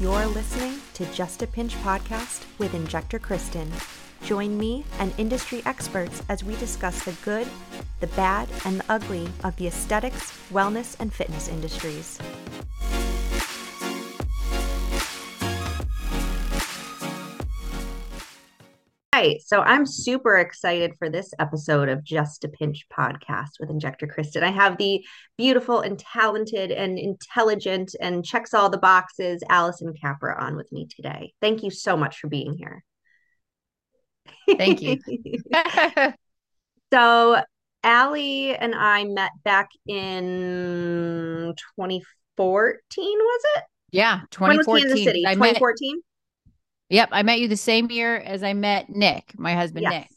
You're listening to Just a Pinch podcast with Injector Kristen. Join me and industry experts as we discuss the good, the bad, and the ugly of the aesthetics, wellness, and fitness industries. Hi, so I'm super excited for this episode of Just a Pinch podcast with Injector Kristen. I have the beautiful and talented and intelligent and checks all the boxes Alison Capra on with me today. Thank you so much for being here. Thank you. so, Allie and I met back in 2014, was it? Yeah, 2014. Kansas City, 2014. Yep, I met you the same year as I met Nick, my husband yes, Nick.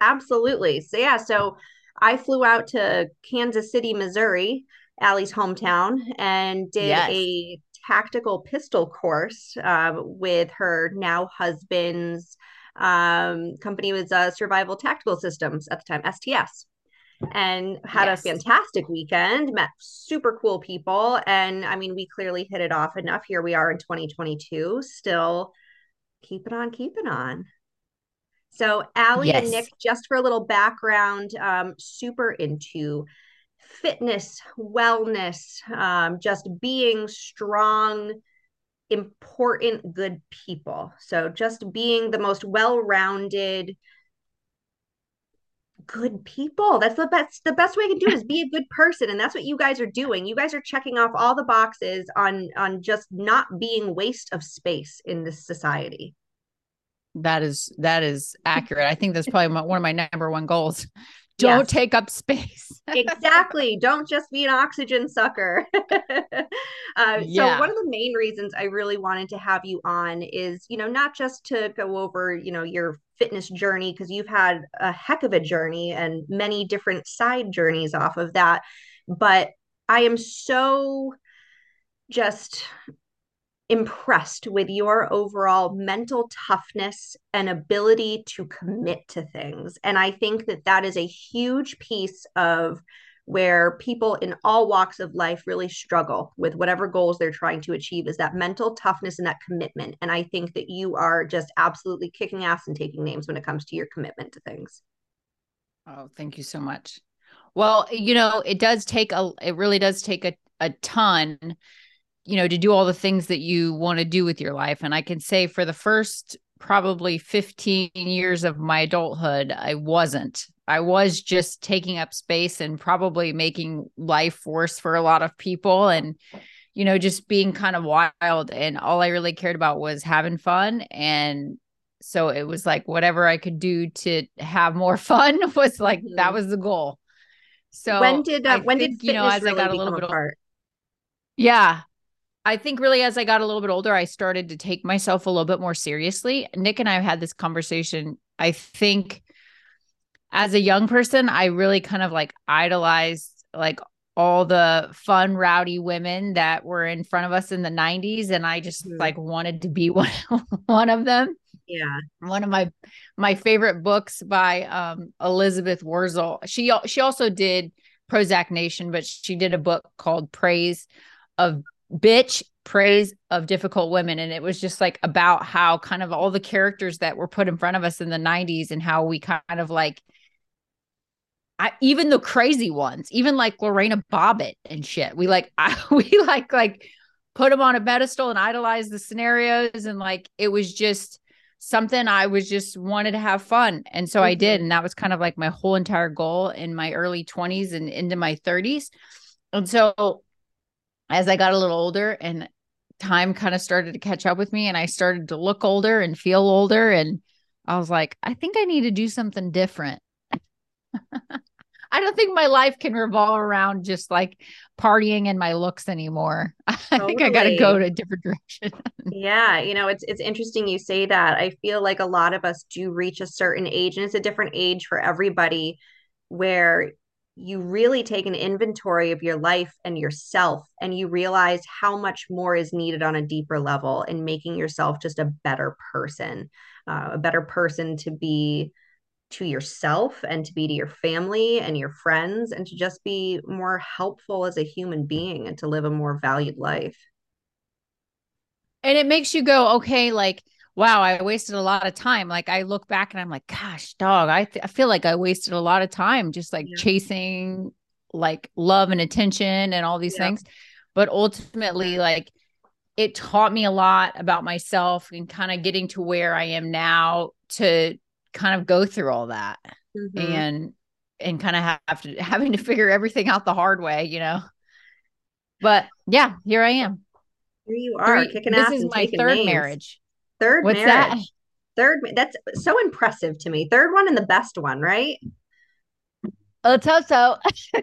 Absolutely. So yeah, so I flew out to Kansas City, Missouri, Allie's hometown, and did yes. a tactical pistol course uh, with her now husband's um, company was uh, Survival Tactical Systems at the time, STS and had yes. a fantastic weekend met super cool people and i mean we clearly hit it off enough here we are in 2022 still keep it on, keep it on. So Allie yes. and Nick, just for a little background, um, super into fitness, wellness, um, just being strong, important, good people. So just being the most well-rounded, good people. That's the best the best way I can do it is be a good person. And that's what you guys are doing. You guys are checking off all the boxes on on just not being waste of space in this society. That is that is accurate. I think that's probably my, one of my number one goals. Don't yes. take up space. exactly. Don't just be an oxygen sucker. uh, yeah. So one of the main reasons I really wanted to have you on is, you know, not just to go over, you know, your fitness journey because you've had a heck of a journey and many different side journeys off of that, but I am so just impressed with your overall mental toughness and ability to commit to things. And I think that that is a huge piece of where people in all walks of life really struggle with whatever goals they're trying to achieve is that mental toughness and that commitment. And I think that you are just absolutely kicking ass and taking names when it comes to your commitment to things. Oh, thank you so much. Well, you know, it does take a it really does take a a ton you know to do all the things that you want to do with your life and i can say for the first probably 15 years of my adulthood i wasn't i was just taking up space and probably making life worse for a lot of people and you know just being kind of wild and all i really cared about was having fun and so it was like whatever i could do to have more fun was like mm-hmm. that was the goal so when did uh, when think, did you know as really i got a little bit apart? yeah I think really as I got a little bit older, I started to take myself a little bit more seriously. Nick and I have had this conversation. I think as a young person, I really kind of like idolized like all the fun, rowdy women that were in front of us in the 90s. And I just mm-hmm. like wanted to be one, one of them. Yeah. One of my my favorite books by um Elizabeth Wurtzel. She she also did Prozac Nation, but she did a book called Praise of bitch praise of difficult women and it was just like about how kind of all the characters that were put in front of us in the 90s and how we kind of like I, even the crazy ones even like lorena bobbitt and shit we like I, we like like put them on a pedestal and idolize the scenarios and like it was just something i was just wanted to have fun and so mm-hmm. i did and that was kind of like my whole entire goal in my early 20s and into my 30s and so as I got a little older and time kind of started to catch up with me and I started to look older and feel older and I was like, I think I need to do something different. I don't think my life can revolve around just like partying and my looks anymore. I think I got to go to a different direction. yeah, you know, it's it's interesting you say that. I feel like a lot of us do reach a certain age and it's a different age for everybody where you really take an inventory of your life and yourself and you realize how much more is needed on a deeper level in making yourself just a better person uh, a better person to be to yourself and to be to your family and your friends and to just be more helpful as a human being and to live a more valued life and it makes you go, okay, like, wow, I wasted a lot of time. Like I look back and I'm like, gosh, dog, I, th- I feel like I wasted a lot of time just like yeah. chasing like love and attention and all these yeah. things. But ultimately, like it taught me a lot about myself and kind of getting to where I am now to kind of go through all that mm-hmm. and and kind of have to having to figure everything out the hard way, you know. But yeah, here I am. Here you are, Three, kicking this ass. This is my third names. marriage. Third What's marriage. That? Third. That's so impressive to me. Third one and the best one, right? Oh, so.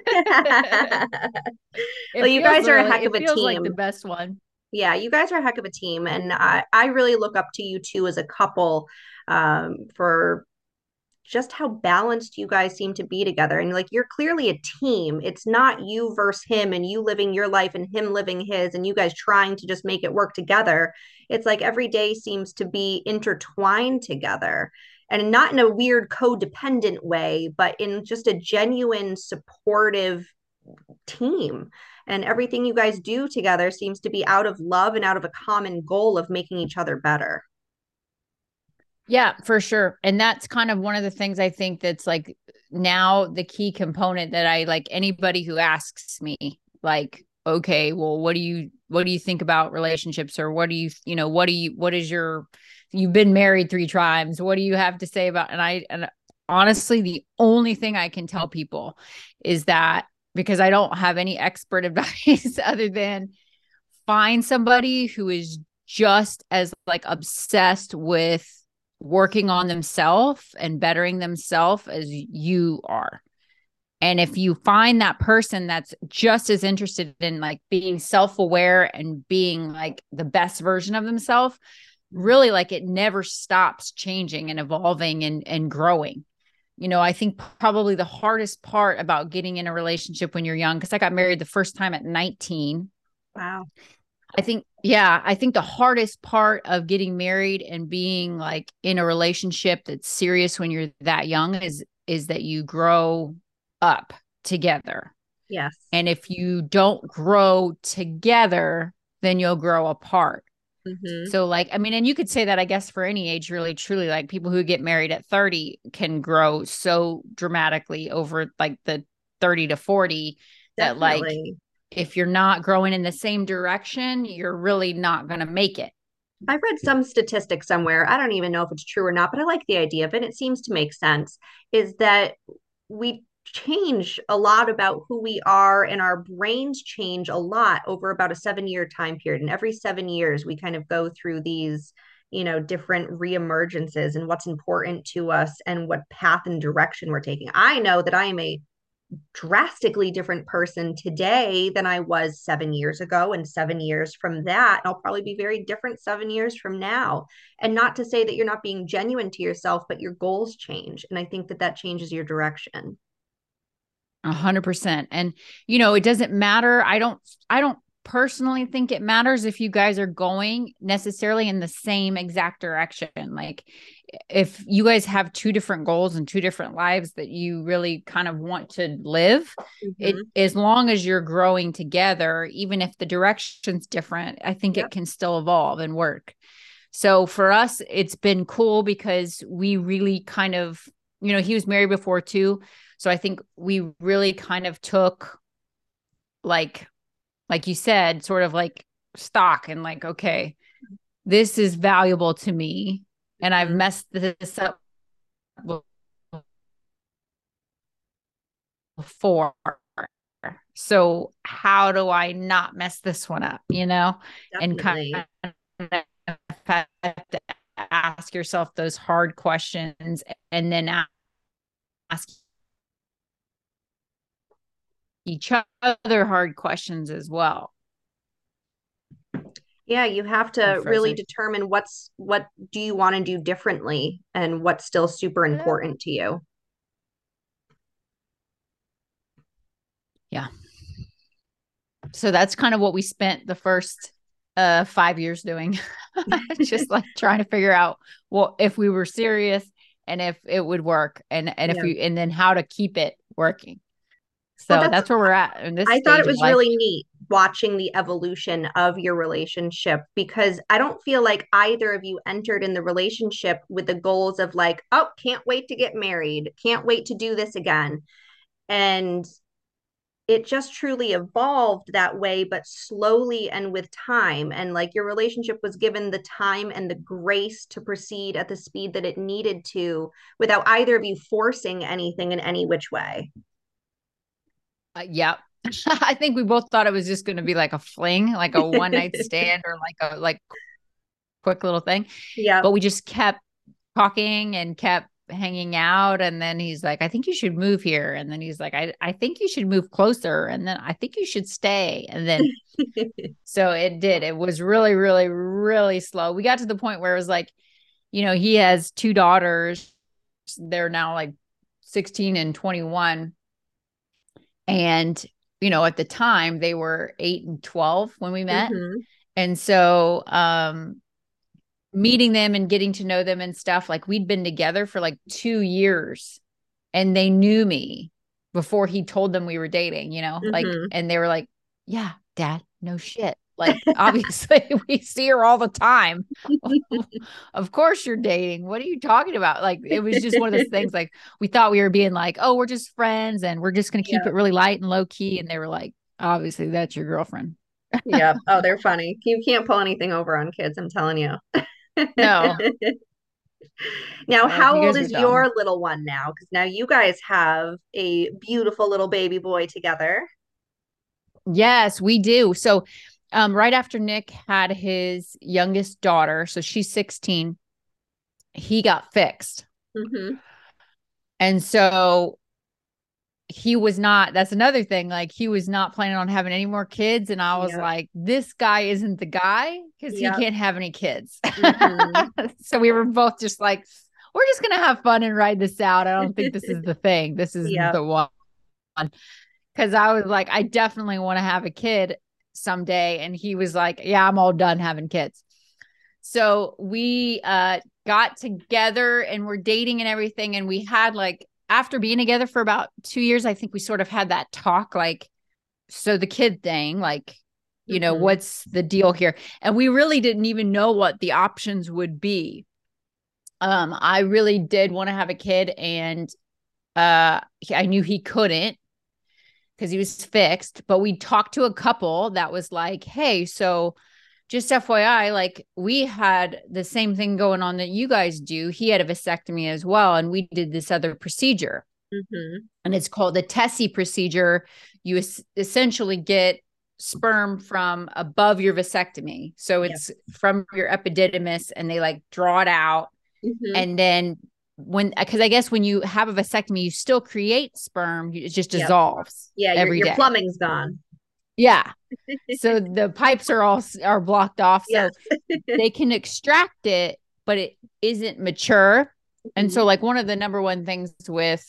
well, you guys are a heck of a team. Like the best one. Yeah, you guys are a heck of a team, and I I really look up to you two as a couple um, for just how balanced you guys seem to be together. And like you're clearly a team. It's not you versus him and you living your life and him living his and you guys trying to just make it work together. It's like every day seems to be intertwined together and not in a weird codependent way, but in just a genuine supportive team. And everything you guys do together seems to be out of love and out of a common goal of making each other better. Yeah, for sure. And that's kind of one of the things I think that's like now the key component that I like anybody who asks me, like, okay, well, what do you what do you think about relationships or what do you, you know, what do you what is your you've been married three times. What do you have to say about and I and honestly, the only thing I can tell people is that because I don't have any expert advice other than find somebody who is just as like obsessed with working on themselves and bettering themselves as you are. And if you find that person that's just as interested in like being self-aware and being like the best version of themselves, really like it never stops changing and evolving and and growing. You know, I think probably the hardest part about getting in a relationship when you're young because I got married the first time at 19. Wow. I think, yeah, I think the hardest part of getting married and being like in a relationship that's serious when you're that young is is that you grow up together. Yes. And if you don't grow together, then you'll grow apart. Mm-hmm. So, like, I mean, and you could say that, I guess, for any age, really, truly, like people who get married at 30 can grow so dramatically over like the 30 to 40 Definitely. that, like, if you're not growing in the same direction, you're really not going to make it. I read some statistic somewhere. I don't even know if it's true or not, but I like the idea of it. It seems to make sense. Is that we change a lot about who we are and our brains change a lot over about a seven year time period. And every seven years, we kind of go through these you know different reemergences and what's important to us and what path and direction we're taking i know that i am a drastically different person today than I was seven years ago. And seven years from that, I'll probably be very different seven years from now. And not to say that you're not being genuine to yourself, but your goals change. And I think that that changes your direction. A hundred percent. And, you know, it doesn't matter. I don't, I don't personally think it matters if you guys are going necessarily in the same exact direction. Like if you guys have two different goals and two different lives that you really kind of want to live, mm-hmm. it as long as you're growing together, even if the direction's different, I think yep. it can still evolve and work. So for us, it's been cool because we really kind of, you know, he was married before too. So I think we really kind of took like like you said, sort of like stock and like, okay, this is valuable to me. And I've mm-hmm. messed this up before. So how do I not mess this one up, you know? Definitely. And kind of ask yourself those hard questions and then ask each other hard questions as well. Yeah, you have to really determine what's what do you want to do differently and what's still super important to you. Yeah. So that's kind of what we spent the first uh 5 years doing. Just like trying to figure out well if we were serious and if it would work and and if yeah. we and then how to keep it working. So well, that's, that's, where we're at. I thought it was really neat watching the evolution of your relationship because I don't feel like either of you entered in the relationship with the goals of like, oh, can't wait to get married, can't wait to do this again. And it just truly evolved that way, but slowly and with time. And like your relationship was given the time and the grace to proceed at the speed that it needed to without either of you forcing anything in any which way. Uh, yeah. I think we both thought it was just going to be like a fling, like a one night stand or like a like quick little thing. Yeah. But we just kept talking and kept hanging out and then he's like i think you should move here and then he's like i, I think you should move closer and then i think you should stay and then so it did it was really really really slow we got to the point where it was like you know he has two daughters they're now like 16 and 21 and you know at the time they were 8 and 12 when we met mm-hmm. and so um meeting them and getting to know them and stuff like we'd been together for like 2 years and they knew me before he told them we were dating you know mm-hmm. like and they were like yeah dad no shit like obviously we see her all the time of course you're dating what are you talking about like it was just one of those things like we thought we were being like oh we're just friends and we're just going to keep yeah. it really light and low key and they were like obviously that's your girlfriend yeah oh they're funny you can't pull anything over on kids i'm telling you no. now, how old is your little one now? Because now you guys have a beautiful little baby boy together. Yes, we do. So, um, right after Nick had his youngest daughter, so she's 16, he got fixed. Mm-hmm. And so he was not that's another thing like he was not planning on having any more kids and i was yep. like this guy isn't the guy because yep. he can't have any kids mm-hmm. so we were both just like we're just gonna have fun and ride this out i don't think this is the thing this is yep. the one because i was like i definitely want to have a kid someday and he was like yeah i'm all done having kids so we uh got together and we're dating and everything and we had like after being together for about two years, I think we sort of had that talk like, so the kid thing, like, you mm-hmm. know, what's the deal here? And we really didn't even know what the options would be. Um, I really did want to have a kid, and uh, I knew he couldn't because he was fixed. But we talked to a couple that was like, hey, so just FYI, like we had the same thing going on that you guys do. He had a vasectomy as well, and we did this other procedure. Mm-hmm. And it's called the TESE procedure. You es- essentially get sperm from above your vasectomy. So it's yep. from your epididymis, and they like draw it out. Mm-hmm. And then when, because I guess when you have a vasectomy, you still create sperm, it just dissolves. Yep. Yeah, your, your plumbing's gone. Yeah. so the pipes are all are blocked off. So they can extract it, but it isn't mature. And so mm-hmm. like one of the number one things with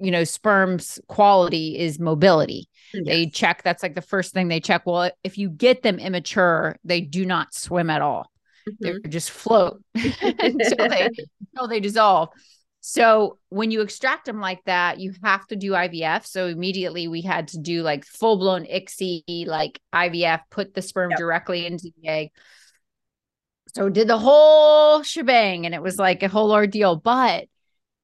you know sperm's quality is mobility. Yes. They check that's like the first thing they check. Well, if you get them immature, they do not swim at all. Mm-hmm. They just float until they until they dissolve. So when you extract them like that, you have to do IVF. So immediately we had to do like full blown ICSI, like IVF, put the sperm yep. directly into the egg. So did the whole shebang and it was like a whole ordeal, but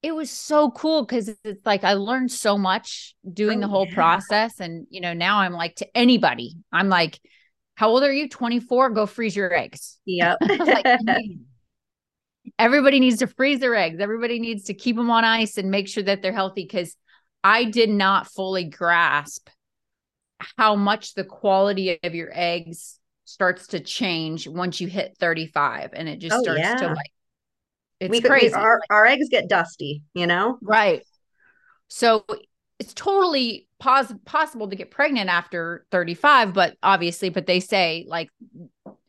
it was so cool because it's like I learned so much doing oh, the whole yeah. process. And you know, now I'm like to anybody, I'm like, how old are you? 24, go freeze your eggs. Yep. like, everybody needs to freeze their eggs. Everybody needs to keep them on ice and make sure that they're healthy because I did not fully grasp how much the quality of your eggs starts to change once you hit 35 and it just oh, starts yeah. to like it's we, crazy. We, our, our eggs get dusty, you know? Right. So it's totally pos- possible to get pregnant after 35, but obviously, but they say like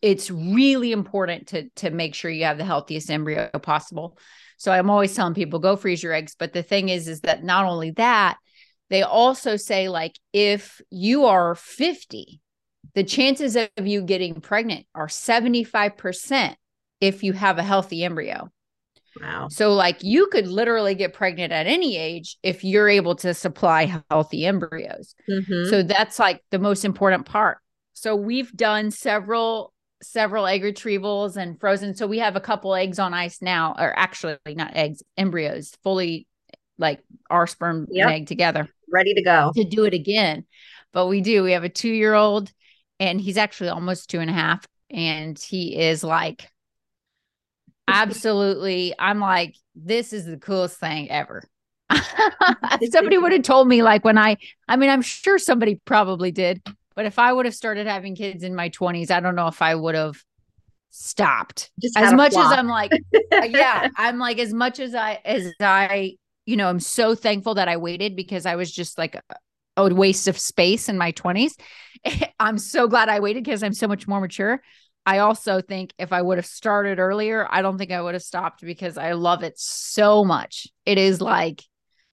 it's really important to to make sure you have the healthiest embryo possible. So I'm always telling people go freeze your eggs, but the thing is is that not only that, they also say like if you are 50, the chances of you getting pregnant are 75% if you have a healthy embryo. Wow. So, like, you could literally get pregnant at any age if you're able to supply healthy embryos. Mm-hmm. So, that's like the most important part. So, we've done several several egg retrievals and frozen. So we have a couple eggs on ice now, or actually not eggs, embryos, fully like our sperm yep. and egg together. Ready to go. To do it again. But we do. We have a two year old and he's actually almost two and a half. And he is like absolutely, I'm like, this is the coolest thing ever. somebody would have told me like when I I mean I'm sure somebody probably did but if I would have started having kids in my 20s, I don't know if I would have stopped. Just as much as I'm like, yeah, I'm like, as much as I, as I, you know, I'm so thankful that I waited because I was just like a, a waste of space in my 20s. I'm so glad I waited because I'm so much more mature. I also think if I would have started earlier, I don't think I would have stopped because I love it so much. It is like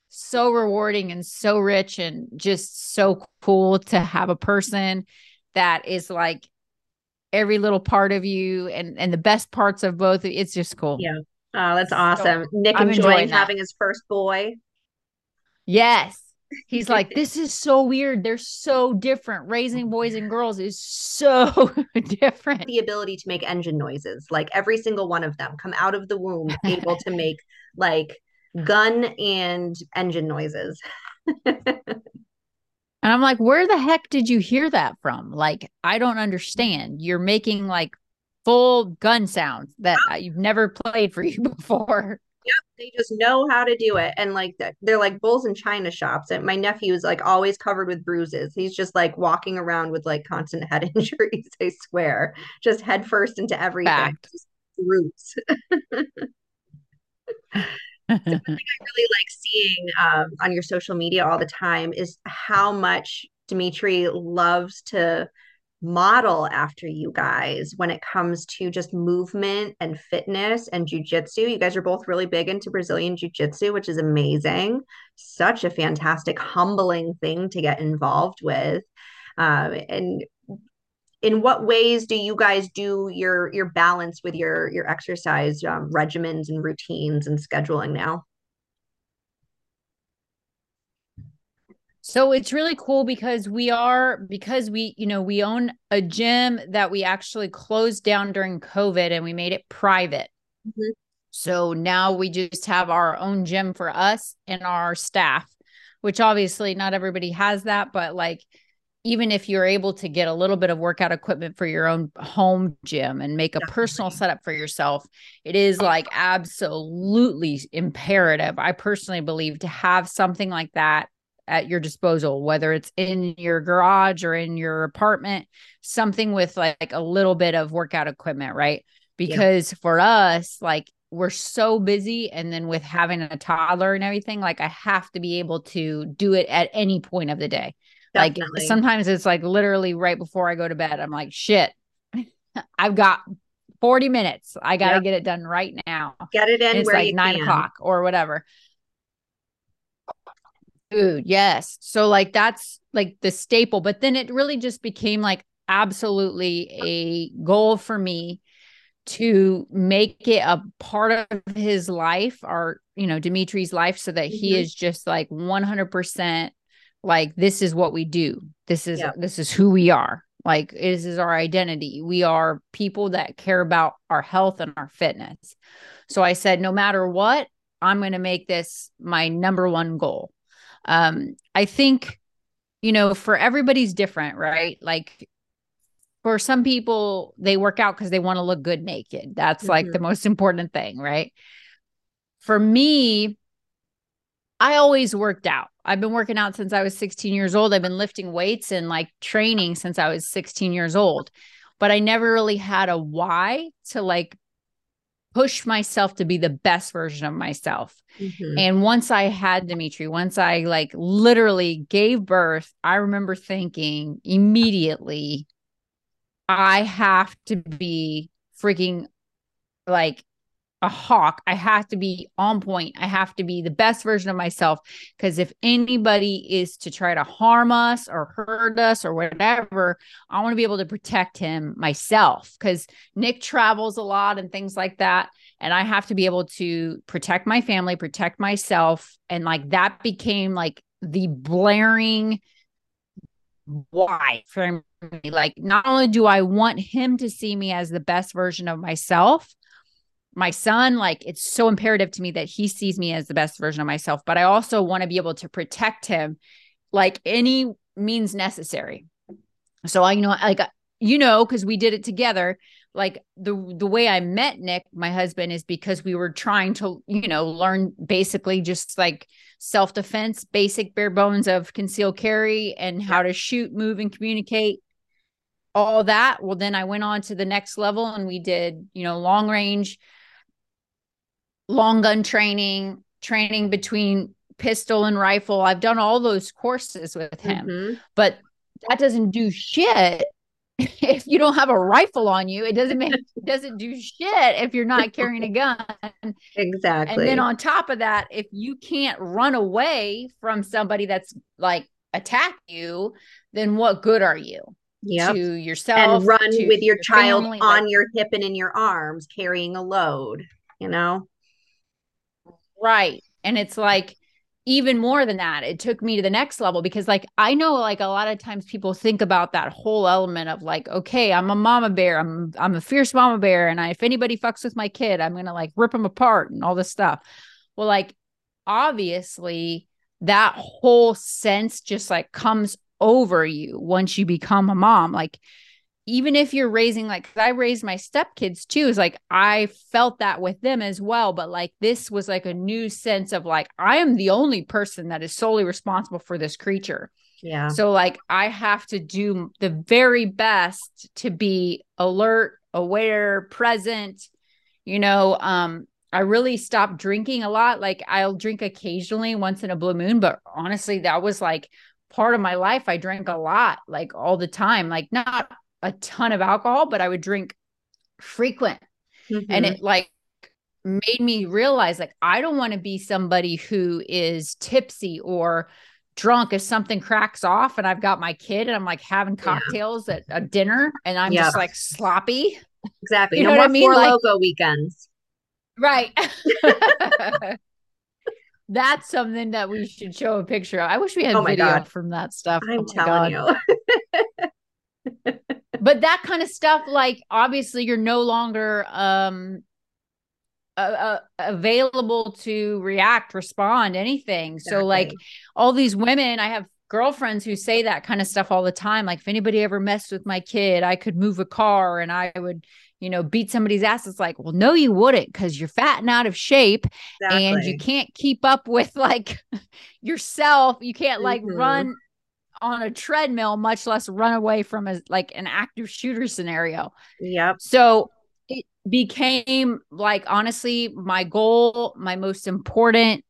so rewarding and so rich and just so cool to have a person that is like every little part of you and and the best parts of both it's just cool. Yeah. Oh that's awesome. So, nick I'm enjoying, enjoying having his first boy. Yes he's like this is so weird they're so different raising boys and girls is so different the ability to make engine noises like every single one of them come out of the womb able to make like gun and engine noises. and I'm like, where the heck did you hear that from? Like, I don't understand. You're making like full gun sounds that uh, you've never played for you before. Yep, they just know how to do it, and like they're like bulls in china shops. And my nephew is like always covered with bruises. He's just like walking around with like constant head injuries. I swear, just head first into everything. Roots. something I really like seeing um, on your social media all the time is how much Dimitri loves to model after you guys when it comes to just movement and fitness and jujitsu. You guys are both really big into Brazilian jiu-jitsu, which is amazing. Such a fantastic, humbling thing to get involved with. Um, and in what ways do you guys do your your balance with your your exercise um, regimens and routines and scheduling now so it's really cool because we are because we you know we own a gym that we actually closed down during covid and we made it private mm-hmm. so now we just have our own gym for us and our staff which obviously not everybody has that but like even if you're able to get a little bit of workout equipment for your own home gym and make a personal setup for yourself, it is like absolutely imperative. I personally believe to have something like that at your disposal, whether it's in your garage or in your apartment, something with like a little bit of workout equipment, right? Because yeah. for us, like we're so busy and then with having a toddler and everything, like I have to be able to do it at any point of the day. Definitely. Like sometimes it's like literally right before I go to bed, I'm like, shit, I've got 40 minutes. I got to yep. get it done right now. Get it in it's like nine can. o'clock or whatever. Food, yes. So like that's like the staple, but then it really just became like absolutely a goal for me to make it a part of his life or you know Dimitri's life so that mm-hmm. he is just like 100% like this is what we do this is yeah. this is who we are like this is our identity we are people that care about our health and our fitness so i said no matter what i'm going to make this my number one goal um i think you know for everybody's different right like for some people they work out because they want to look good naked that's mm-hmm. like the mm-hmm. most important thing right for me I always worked out. I've been working out since I was 16 years old. I've been lifting weights and like training since I was 16 years old. But I never really had a why to like push myself to be the best version of myself. Mm-hmm. And once I had Dimitri, once I like literally gave birth, I remember thinking immediately, I have to be freaking like a hawk. I have to be on point. I have to be the best version of myself. Because if anybody is to try to harm us or hurt us or whatever, I want to be able to protect him myself. Because Nick travels a lot and things like that. And I have to be able to protect my family, protect myself. And like that became like the blaring why for me. Like, not only do I want him to see me as the best version of myself, my son, like it's so imperative to me that he sees me as the best version of myself, but I also want to be able to protect him like any means necessary. So I you know like you know cuz we did it together like the the way I met Nick my husband is because we were trying to you know learn basically just like self defense basic bare bones of conceal carry and how to shoot move and communicate all that well then I went on to the next level and we did you know long range long gun training, training between pistol and rifle. I've done all those courses with him, mm-hmm. but that doesn't do shit if you don't have a rifle on you. It doesn't make it doesn't do shit if you're not carrying a gun. Exactly. And then on top of that, if you can't run away from somebody that's like attack you, then what good are you? Yep. to yourself and run with your, your child family, on like, your hip and in your arms carrying a load you know Right. And it's like even more than that, it took me to the next level because like I know like a lot of times people think about that whole element of like, okay, I'm a mama bear. I'm I'm a fierce mama bear. And I, if anybody fucks with my kid, I'm gonna like rip them apart and all this stuff. Well, like obviously that whole sense just like comes over you once you become a mom. Like even if you're raising like I raised my stepkids too, is like I felt that with them as well. But like this was like a new sense of like I am the only person that is solely responsible for this creature. Yeah. So like I have to do the very best to be alert, aware, present. You know, um, I really stopped drinking a lot. Like I'll drink occasionally once in a blue moon, but honestly, that was like part of my life. I drank a lot, like all the time, like not a ton of alcohol, but I would drink frequent. Mm-hmm. And it like made me realize like I don't want to be somebody who is tipsy or drunk if something cracks off and I've got my kid and I'm like having cocktails yeah. at a dinner and I'm yeah. just like sloppy. Exactly. You no know more I mean? Like, Loko weekends. Right. That's something that we should show a picture of. I wish we had oh video God. from that stuff. I'm oh telling God. you. but that kind of stuff like obviously you're no longer um uh, available to react respond anything exactly. so like all these women i have girlfriends who say that kind of stuff all the time like if anybody ever messed with my kid i could move a car and i would you know beat somebody's ass it's like well no you wouldn't because you're fat and out of shape exactly. and you can't keep up with like yourself you can't like mm-hmm. run on a treadmill, much less run away from a like an active shooter scenario. Yep. So it became like honestly my goal, my most important,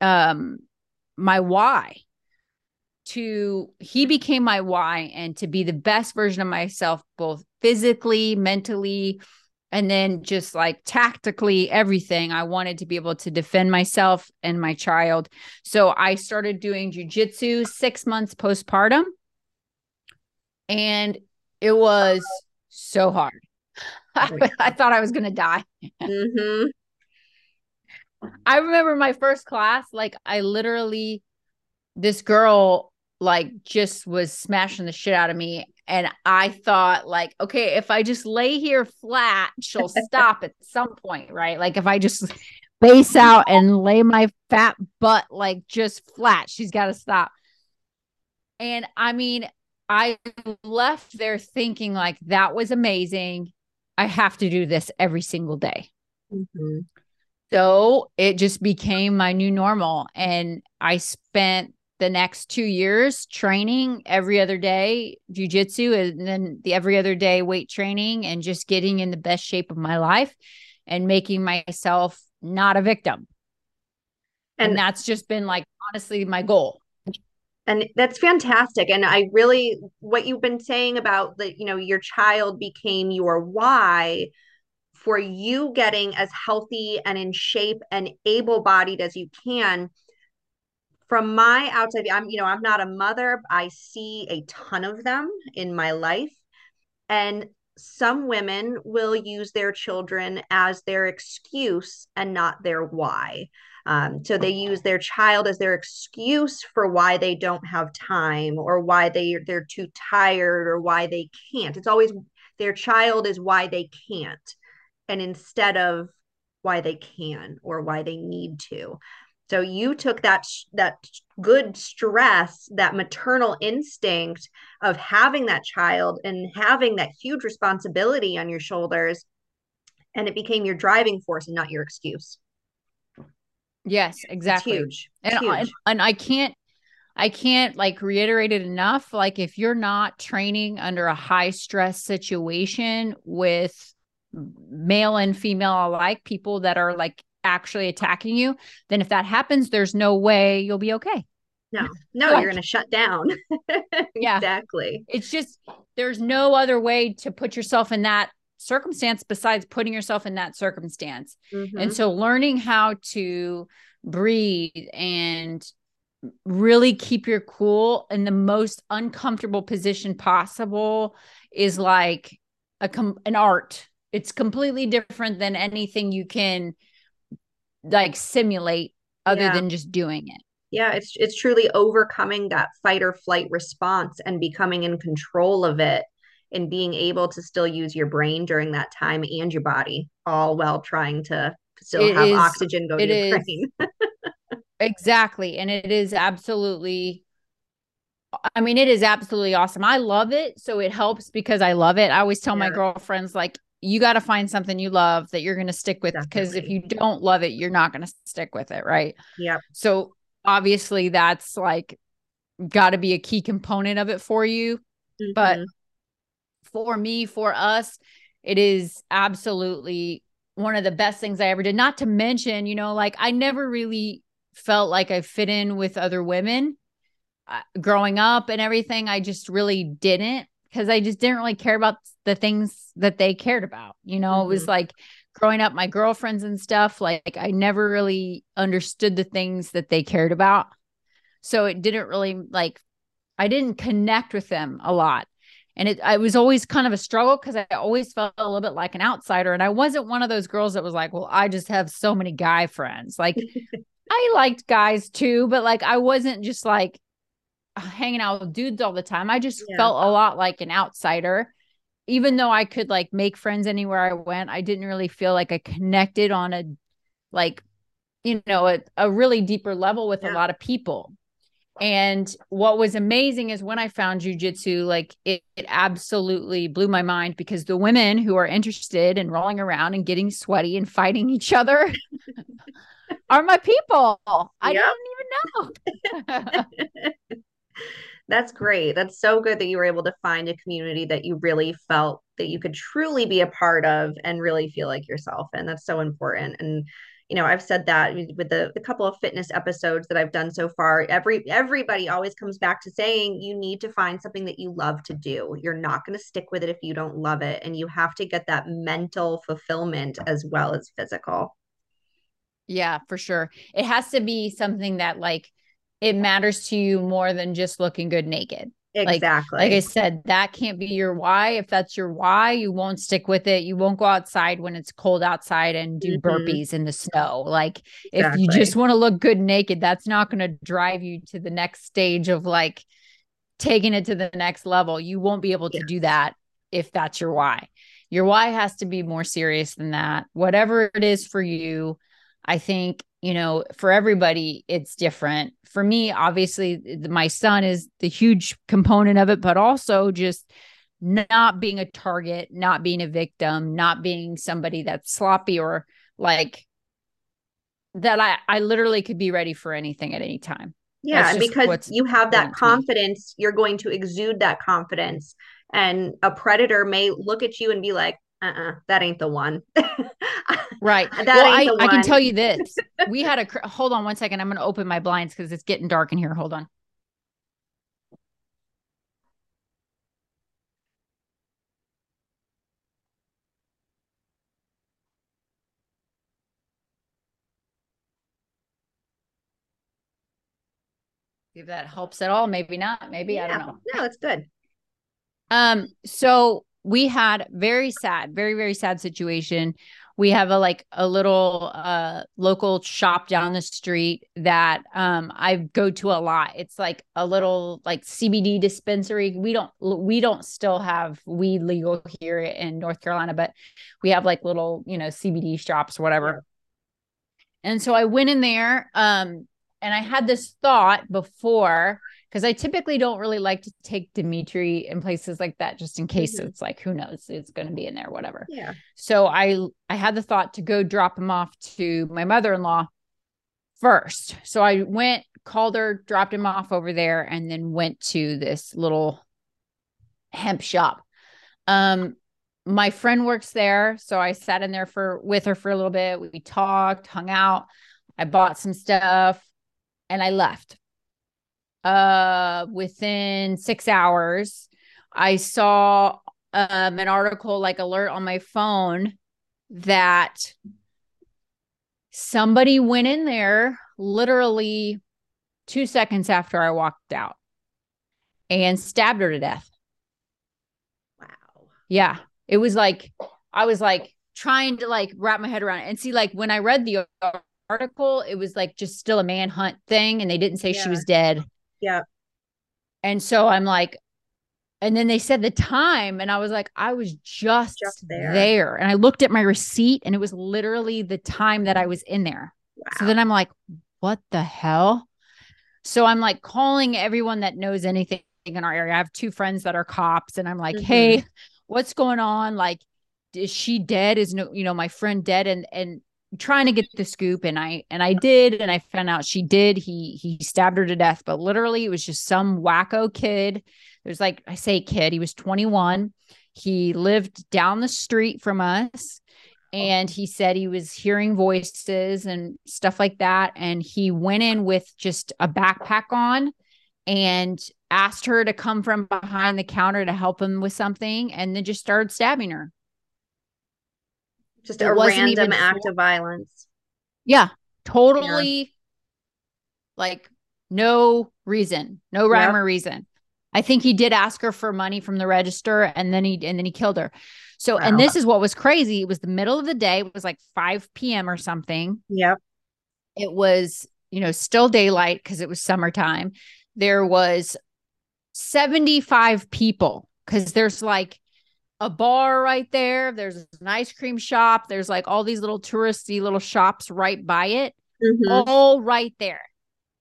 um, my why. To he became my why and to be the best version of myself, both physically, mentally, and then just like tactically everything i wanted to be able to defend myself and my child. So i started doing jujitsu six months postpartum. And it was so hard. I, thought i was going to die. Mm-hmm. i remember my first class like i literally this girl like just was smashing the shit out of me and I thought, like, okay, if I just lay here flat, she'll stop at some point, right? Like, if I just base out and lay my fat butt like just flat, she's got to stop. And I mean, I left there thinking, like, that was amazing. I have to do this every single day. Mm-hmm. So it just became my new normal. And I spent the next two years training every other day jujitsu and then the every other day weight training and just getting in the best shape of my life and making myself not a victim. And, and that's just been like honestly my goal. And that's fantastic. And I really what you've been saying about that, you know, your child became your why for you getting as healthy and in shape and able bodied as you can from my outside view, i'm you know i'm not a mother i see a ton of them in my life. And some women will use their children as their excuse and not their why. Um, so they use their child as their excuse for why they don't have time or why they they're too tired or why they can't. It's always their child is why they can't and instead of why they can or why they need to so you took that that good stress, that maternal instinct of having that child and having that huge responsibility on your shoulders and it became your driving force and not your excuse. Yes, exactly. It's huge. It's and, huge. and and I can't I can't like reiterate it enough. Like if you're not training under a high stress situation with male and female alike, people that are like actually attacking you, then if that happens, there's no way you'll be okay. No, no, you're going to shut down. yeah, exactly. It's just there's no other way to put yourself in that circumstance besides putting yourself in that circumstance. Mm-hmm. And so learning how to breathe and really keep your cool in the most uncomfortable position possible is like a com- an art. It's completely different than anything you can like simulate other yeah. than just doing it yeah it's it's truly overcoming that fight or flight response and becoming in control of it and being able to still use your brain during that time and your body all while trying to still it have is, oxygen go to your is, brain exactly and it is absolutely I mean, it is absolutely awesome. I love it. So it helps because I love it. I always tell yeah. my girlfriends, like, you got to find something you love that you're going to stick with because if you don't love it you're not going to stick with it right? Yeah so obviously that's like got to be a key component of it for you mm-hmm. but for me for us it is absolutely one of the best things i ever did. Not to mention you know like i never really felt like i fit in with other women uh, growing up and everything i just really didn't because I just didn't really care about the things that they cared about. You know, mm-hmm. it was mm-hmm. like growing up, my girlfriends and stuff, like I never really understood the things that they cared about. So it didn't really like, I didn't connect with them a lot. And it, I was always kind of a struggle because I always felt a little bit like an outsider. And I wasn't one of those girls that was like, well, I just have so many guy friends. Like, I liked guys too, but like, I wasn't just like, hanging out with dudes all the time. I just yeah. felt a lot like an outsider. Even though I could like make friends anywhere I went, I didn't really feel like I connected on a like, you know, a, a really deeper level with yeah. a lot of people. And what was amazing is when I found jujitsu, like it, it absolutely blew my mind because the women who are interested in rolling around and getting sweaty and fighting each other are my people. I yep. didn't even know. That's great. That's so good that you were able to find a community that you really felt that you could truly be a part of and really feel like yourself. And that's so important. And you know, I've said that with the, the couple of fitness episodes that I've done so far. Every everybody always comes back to saying you need to find something that you love to do. You're not going to stick with it if you don't love it, and you have to get that mental fulfillment as well as physical. Yeah, for sure. It has to be something that like it matters to you more than just looking good naked. Exactly. Like, like I said, that can't be your why. If that's your why, you won't stick with it. You won't go outside when it's cold outside and do mm-hmm. burpees in the snow. Like exactly. if you just want to look good naked, that's not going to drive you to the next stage of like taking it to the next level. You won't be able to do that if that's your why. Your why has to be more serious than that. Whatever it is for you, I think you know, for everybody, it's different. For me, obviously, my son is the huge component of it, but also just not being a target, not being a victim, not being somebody that's sloppy or like that I, I literally could be ready for anything at any time. Yeah, because you have that confidence, you're going to exude that confidence. And a predator may look at you and be like, uh-uh, that ain't the one. right. That well, I, I can tell you this. We had a, hold on one second. I'm going to open my blinds because it's getting dark in here. Hold on. If that helps at all, maybe not. Maybe yeah. I don't know. No, it's good. Um, so we had very sad, very, very sad situation. We have a like a little uh local shop down the street that um I go to a lot. It's like a little like CBD dispensary. We don't we don't still have weed legal here in North Carolina, but we have like little, you know, CBD shops or whatever. And so I went in there um and I had this thought before because I typically don't really like to take Dimitri in places like that just in case mm-hmm. it's like who knows it's going to be in there whatever. Yeah. So I I had the thought to go drop him off to my mother-in-law first. So I went called her, dropped him off over there and then went to this little hemp shop. Um my friend works there, so I sat in there for with her for a little bit. We talked, hung out. I bought some stuff and I left uh within six hours i saw um an article like alert on my phone that somebody went in there literally two seconds after i walked out and stabbed her to death. Wow. Yeah. It was like i was like trying to like wrap my head around it. And see like when i read the article it was like just still a manhunt thing and they didn't say yeah. she was dead yeah. And so I'm like, and then they said the time, and I was like, I was just, just there. there. And I looked at my receipt, and it was literally the time that I was in there. Wow. So then I'm like, what the hell? So I'm like calling everyone that knows anything in our area. I have two friends that are cops, and I'm like, mm-hmm. hey, what's going on? Like, is she dead? Is no, you know, my friend dead? And and trying to get the scoop and I and I did and I found out she did. He he stabbed her to death but literally it was just some wacko kid. There's like I say kid he was 21 he lived down the street from us and he said he was hearing voices and stuff like that. And he went in with just a backpack on and asked her to come from behind the counter to help him with something and then just started stabbing her just it a random act of violence. Yeah, totally. Yeah. Like no reason, no rhyme or reason. I think he did ask her for money from the register, and then he and then he killed her. So, wow. and this is what was crazy. It was the middle of the day. It was like 5 p.m. or something. Yep. It was, you know, still daylight because it was summertime. There was 75 people because there's like a bar right there. There's an ice cream shop. There's like all these little touristy little shops right by it, mm-hmm. all right there.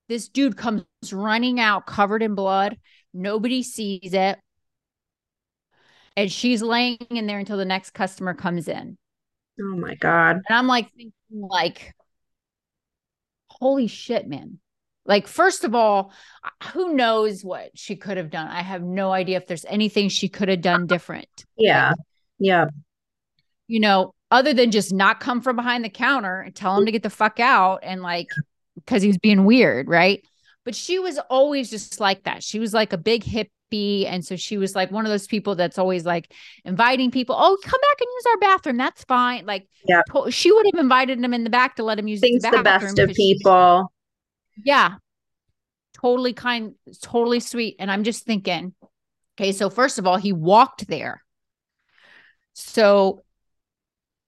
This dude comes running out covered in blood. Nobody sees it. And she's laying in there until the next customer comes in. Oh my God. And I'm like thinking, like, holy shit, man. Like, first of all, who knows what she could have done? I have no idea if there's anything she could have done different. Yeah. Yeah. You know, other than just not come from behind the counter and tell him to get the fuck out and like, because he's being weird. Right. But she was always just like that. She was like a big hippie. And so she was like one of those people that's always like inviting people, oh, come back and use our bathroom. That's fine. Like, yeah. she would have invited him in the back to let him use Thinks the, the best of people. Yeah. Totally kind, totally sweet. And I'm just thinking, okay, so first of all, he walked there. So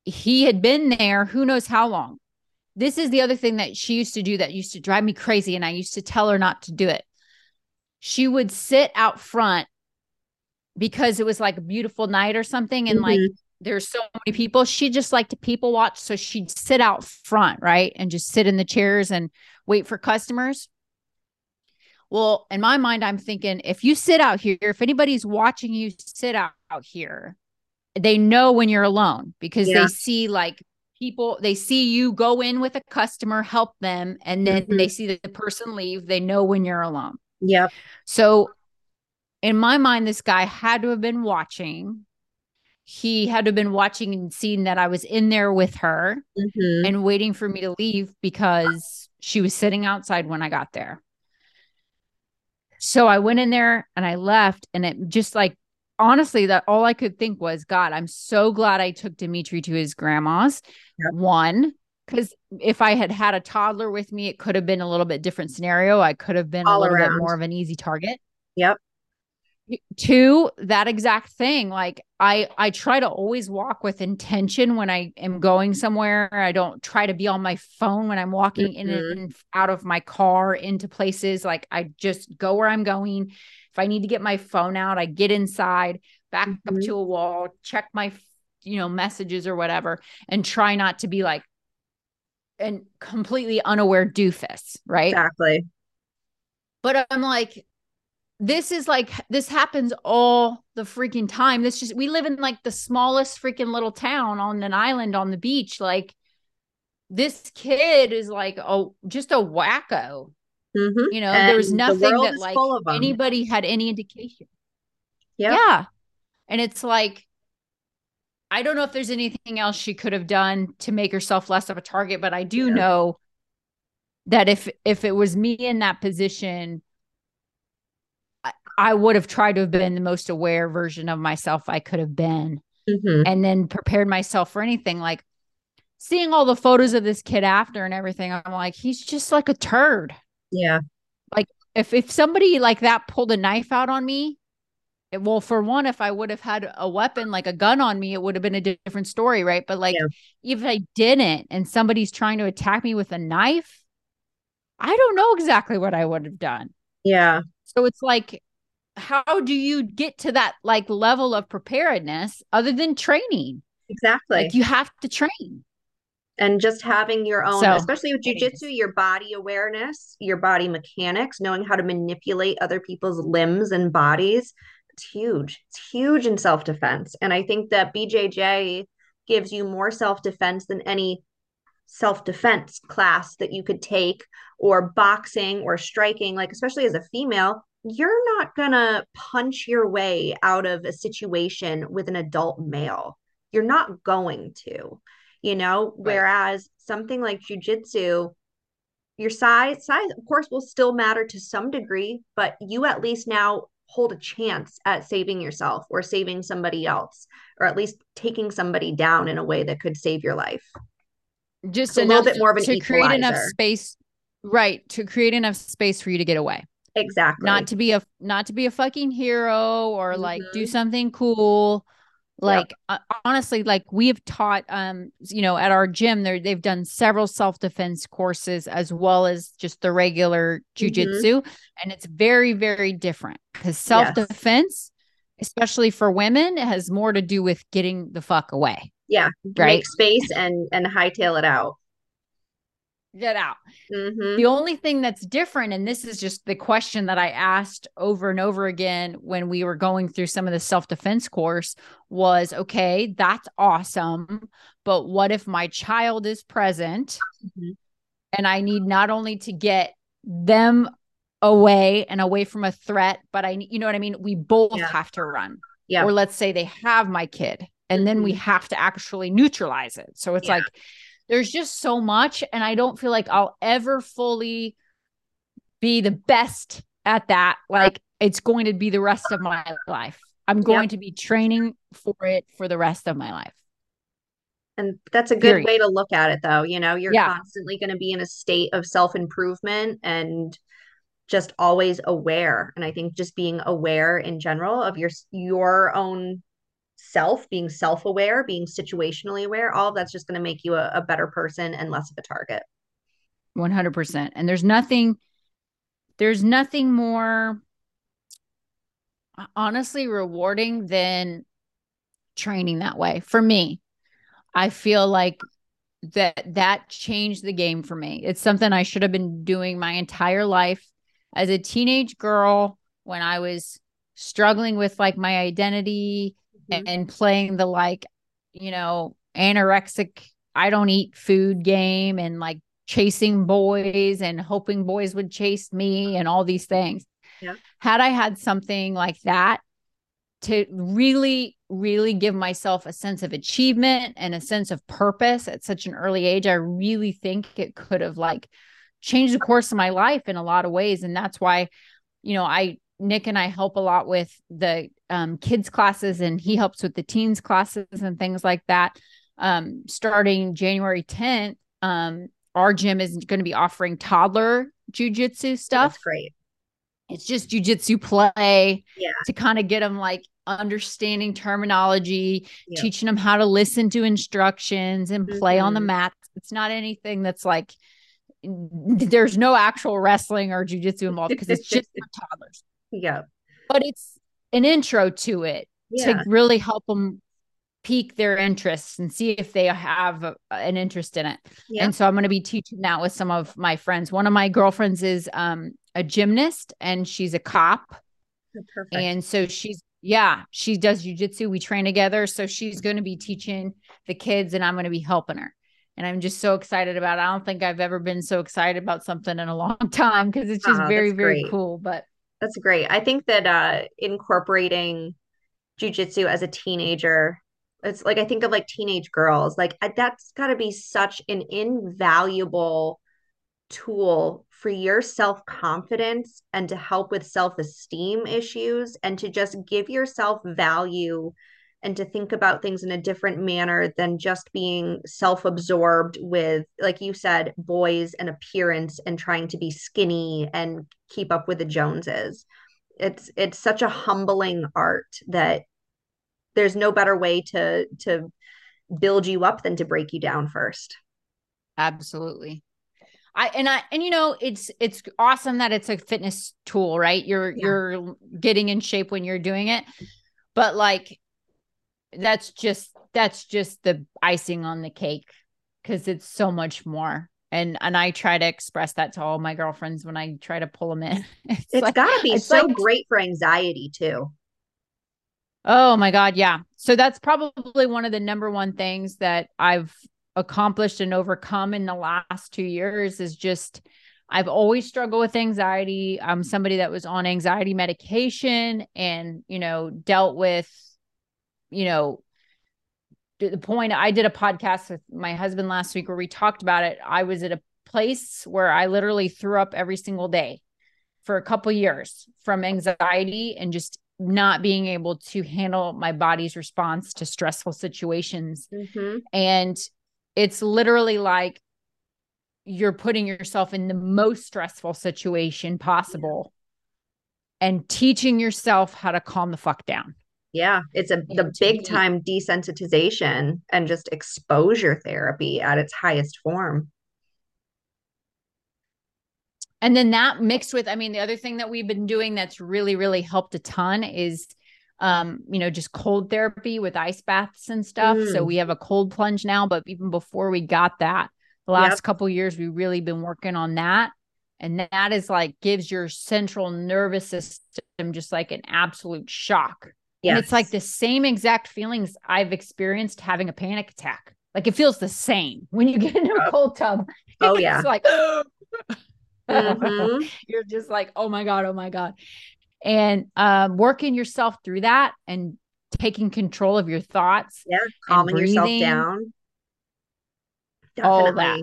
he had been there who knows how long. This is the other thing that she used to do that used to drive me crazy. And I used to tell her not to do it. She would sit out front because it was like a beautiful night or something. And mm-hmm. like there's so many people. She just liked to people watch. So she'd sit out front, right? And just sit in the chairs and wait for customers. Well, in my mind, I'm thinking if you sit out here, if anybody's watching you sit out, out here, they know when you're alone because yeah. they see like people, they see you go in with a customer, help them, and then mm-hmm. they see the person leave. They know when you're alone. Yeah. So in my mind, this guy had to have been watching he had to have been watching and seeing that I was in there with her mm-hmm. and waiting for me to leave because she was sitting outside when I got there. So I went in there and I left, and it just like honestly, that all I could think was, God, I'm so glad I took Dimitri to his grandma's. Yep. One, because if I had had a toddler with me, it could have been a little bit different scenario. I could have been All a little around. bit more of an easy target. Yep. Two, that exact thing. Like I, I try to always walk with intention when I am going somewhere. I don't try to be on my phone when I'm walking mm-hmm. in and out of my car into places. Like I just go where I'm going. If I need to get my phone out, I get inside, back mm-hmm. up to a wall, check my, you know, messages or whatever, and try not to be like and completely unaware doofus, right? Exactly. But I'm like, this is like this happens all the freaking time. This just we live in like the smallest freaking little town on an island on the beach. Like this kid is like oh just a wacko. Mm-hmm. You know, and there was nothing the that like anybody had any indication. Yep. Yeah. And it's like I don't know if there's anything else she could have done to make herself less of a target, but I do yeah. know that if if it was me in that position, I, would have tried to have been the most aware version of myself I could have been, mm-hmm. and then prepared myself for anything. Like seeing all the photos of this kid after and everything, I'm like, he's just like a turd. Yeah. Like if if somebody like that pulled a knife out on me, well for one if i would have had a weapon like a gun on me it would have been a different story right but like yeah. if i didn't and somebody's trying to attack me with a knife i don't know exactly what i would have done yeah so it's like how do you get to that like level of preparedness other than training exactly like you have to train and just having your own so, especially with jujitsu your body awareness your body mechanics knowing how to manipulate other people's limbs and bodies it's huge. It's huge in self defense. And I think that BJJ gives you more self defense than any self defense class that you could take, or boxing or striking. Like, especially as a female, you're not going to punch your way out of a situation with an adult male. You're not going to, you know? Right. Whereas something like jujitsu, your size size of course will still matter to some degree but you at least now hold a chance at saving yourself or saving somebody else or at least taking somebody down in a way that could save your life just a little bit more of an to equalizer. create enough space right to create enough space for you to get away exactly not to be a not to be a fucking hero or mm-hmm. like do mm-hmm. something cool like yep. uh, honestly like we've taught um you know at our gym there they've done several self-defense courses as well as just the regular jujitsu mm-hmm. and it's very very different because self-defense yes. especially for women has more to do with getting the fuck away yeah right make space and and hightail it out get out. Mm-hmm. The only thing that's different, and this is just the question that I asked over and over again when we were going through some of the self defense course was okay, that's awesome. But what if my child is present mm-hmm. and I need not only to get them away and away from a threat, but I, you know what I mean? We both yeah. have to run. Yeah. Or let's say they have my kid and mm-hmm. then we mm-hmm. have to actually neutralize it. So it's yeah. like, there's just so much and i don't feel like i'll ever fully be the best at that like it's going to be the rest of my life i'm going yep. to be training for it for the rest of my life and that's a good Period. way to look at it though you know you're yeah. constantly going to be in a state of self-improvement and just always aware and i think just being aware in general of your your own self, being self aware, being situationally aware, all of that's just going to make you a, a better person and less of a target. 100%. And there's nothing, there's nothing more uh, honestly rewarding than training that way for me. I feel like that that changed the game for me. It's something I should have been doing my entire life as a teenage girl when I was struggling with like my identity mm-hmm. and playing the like, you know, anorexic, I don't eat food game and like chasing boys and hoping boys would chase me and all these things. Yeah. Had I had something like that to really, really give myself a sense of achievement and a sense of purpose at such an early age, I really think it could have like changed the course of my life in a lot of ways. And that's why, you know, I Nick and I help a lot with the um, kids classes and he helps with the teens classes and things like that. Um, starting January 10th, um, our gym is going to be offering toddler jujitsu stuff. That's great. It's just jujitsu play yeah. to kind of get them like understanding terminology, yep. teaching them how to listen to instructions and play mm-hmm. on the mm-hmm. mat. It's not anything that's like there's no actual wrestling or jujitsu involved because it's just for toddlers. Yeah. But it's an intro to it yeah. to really help them pique their interests and see if they have a, an interest in it. Yeah. And so I'm going to be teaching that with some of my friends. One of my girlfriends is um, a gymnast and she's a cop. Oh, perfect. And so she's yeah, she does jujitsu. We train together. So she's going to be teaching the kids and I'm going to be helping her. And I'm just so excited about it. I don't think I've ever been so excited about something in a long time because it's just oh, very, very cool. But that's great. I think that uh incorporating jujitsu as a teenager, it's like I think of like teenage girls, like that's got to be such an invaluable tool for your self confidence and to help with self esteem issues and to just give yourself value and to think about things in a different manner than just being self absorbed with, like you said, boys and appearance and trying to be skinny and keep up with the Joneses. It's it's such a humbling art that there's no better way to to build you up than to break you down first. Absolutely. I and I and you know it's it's awesome that it's a fitness tool, right? You're yeah. you're getting in shape when you're doing it. But like that's just that's just the icing on the cake cuz it's so much more. And and I try to express that to all my girlfriends when I try to pull them in. it's, it's like, got to be so like, great for anxiety too. Oh my god, yeah. So that's probably one of the number one things that I've accomplished and overcome in the last two years is just I've always struggled with anxiety. I'm somebody that was on anxiety medication and, you know, dealt with, you know, the point I did a podcast with my husband last week where we talked about it. I was at a place where I literally threw up every single day for a couple years from anxiety and just not being able to handle my body's response to stressful situations. Mm-hmm. And it's literally like you're putting yourself in the most stressful situation possible and teaching yourself how to calm the fuck down. Yeah, it's a the big time desensitization and just exposure therapy at its highest form. And then that mixed with, I mean, the other thing that we've been doing that's really, really helped a ton is um, you know, just cold therapy with ice baths and stuff. Mm. So we have a cold plunge now, but even before we got that, the last yep. couple years we really been working on that. And that is like gives your central nervous system just like an absolute shock. Yes. And it's like the same exact feelings I've experienced having a panic attack. Like it feels the same when you get into a oh. cold tub. Oh yeah. It's like mm-hmm. you're just like, oh my God, oh my God and um, working yourself through that and taking control of your thoughts. Yeah, calming yourself down. Definitely. All that.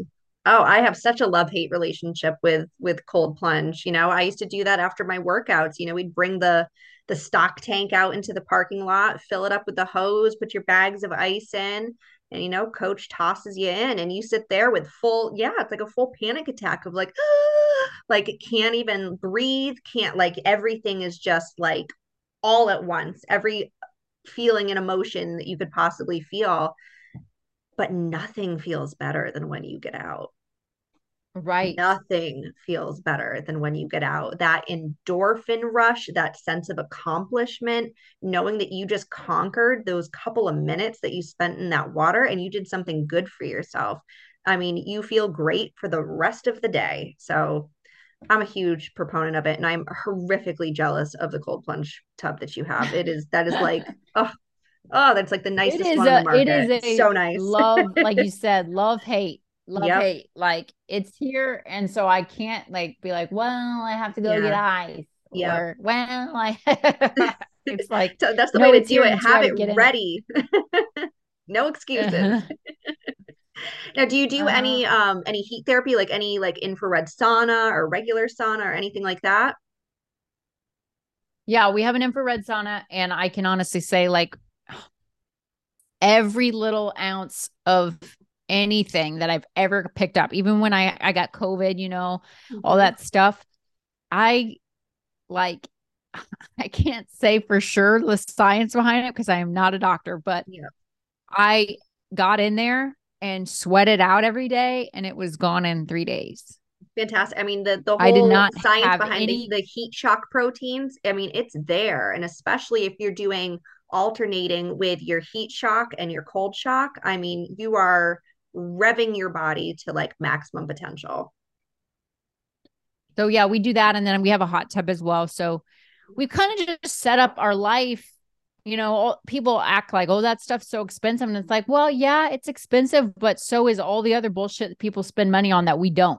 Oh, I have such a love hate relationship with with cold plunge. You know, I used to do that after my workouts. You know, we'd bring the the stock tank out into the parking lot, fill it up with the hose, put your bags of ice in, and you know coach tosses you in and you sit there with full yeah it's like a full panic attack of like like can't even breathe can't like everything is just like all at once every feeling and emotion that you could possibly feel but nothing feels better than when you get out Right. Nothing feels better than when you get out. That endorphin rush, that sense of accomplishment, knowing that you just conquered those couple of minutes that you spent in that water and you did something good for yourself. I mean, you feel great for the rest of the day. So I'm a huge proponent of it and I'm horrifically jealous of the cold plunge tub that you have. It is that is like oh oh that's like the nicest one a, on the market. It is a so nice. love, like you said, love hate love yep. hate like it's here and so i can't like be like well i have to go yeah. get ice yeah or well i it's like so that's the no, way to do it have it ready no excuses now do you do uh-huh. any um any heat therapy like any like infrared sauna or regular sauna or anything like that yeah we have an infrared sauna and i can honestly say like every little ounce of anything that I've ever picked up. Even when I I got COVID, you know, mm-hmm. all that stuff. I like I can't say for sure the science behind it because I am not a doctor, but yeah. I got in there and sweated out every day and it was gone in 3 days. Fantastic. I mean, the the whole I did not science behind any... the, the heat shock proteins, I mean, it's there. And especially if you're doing alternating with your heat shock and your cold shock, I mean, you are revving your body to like maximum potential. So yeah, we do that and then we have a hot tub as well. So we've kind of just set up our life you know people act like oh that stuff's so expensive and it's like well yeah it's expensive but so is all the other bullshit that people spend money on that we don't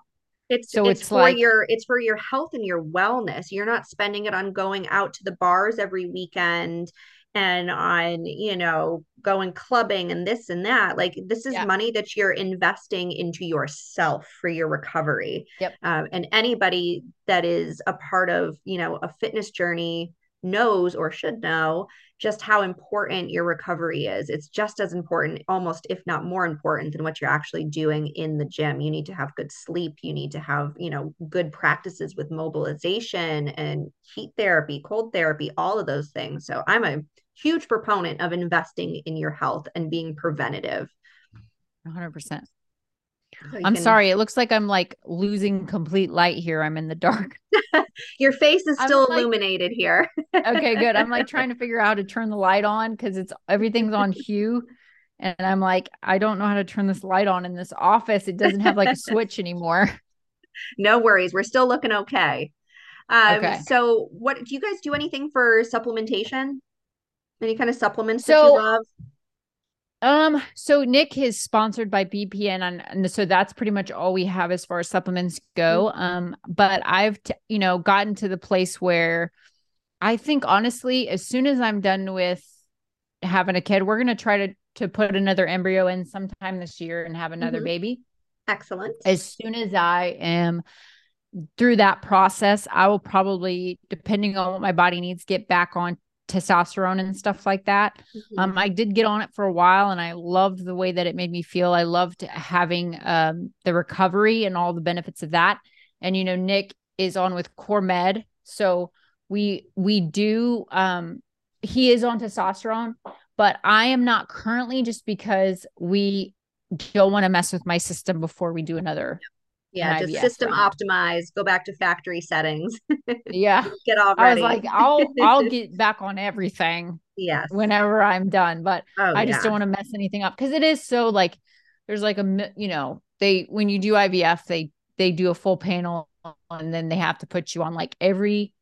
it's so it's, it's for like, your it's for your health and your wellness you're not spending it on going out to the bars every weekend and on you know going clubbing and this and that like this is yeah. money that you're investing into yourself for your recovery yep um, and anybody that is a part of you know a fitness journey knows or should know just how important your recovery is. It's just as important, almost if not more important than what you're actually doing in the gym. You need to have good sleep. You need to have, you know, good practices with mobilization and heat therapy, cold therapy, all of those things. So I'm a huge proponent of investing in your health and being preventative. 100%. So I'm sorry. It looks like I'm like losing complete light here. I'm in the dark. Your face is still like, illuminated here. okay, good. I'm like trying to figure out how to turn the light on because it's everything's on hue. And I'm like, I don't know how to turn this light on in this office. It doesn't have like a switch anymore. No worries. We're still looking okay. Um, okay. So, what do you guys do anything for supplementation? Any kind of supplements so, that you love? Um, so Nick is sponsored by BPN and, and so that's pretty much all we have as far as supplements go. Mm-hmm. Um, but I've t- you know gotten to the place where I think honestly, as soon as I'm done with having a kid, we're gonna try to to put another embryo in sometime this year and have another mm-hmm. baby. Excellent. As soon as I am through that process, I will probably, depending on what my body needs, get back on testosterone and stuff like that. Mm-hmm. Um, I did get on it for a while and I loved the way that it made me feel. I loved having um, the recovery and all the benefits of that. And you know, Nick is on with Core Med, so we we do. Um, he is on testosterone, but I am not currently just because we don't want to mess with my system before we do another yeah just system optimize go back to factory settings yeah get all ready. i was like i'll i'll get back on everything yes whenever i'm done but oh, i just yeah. don't want to mess anything up because it is so like there's like a you know they when you do ivf they they do a full panel and then they have to put you on like every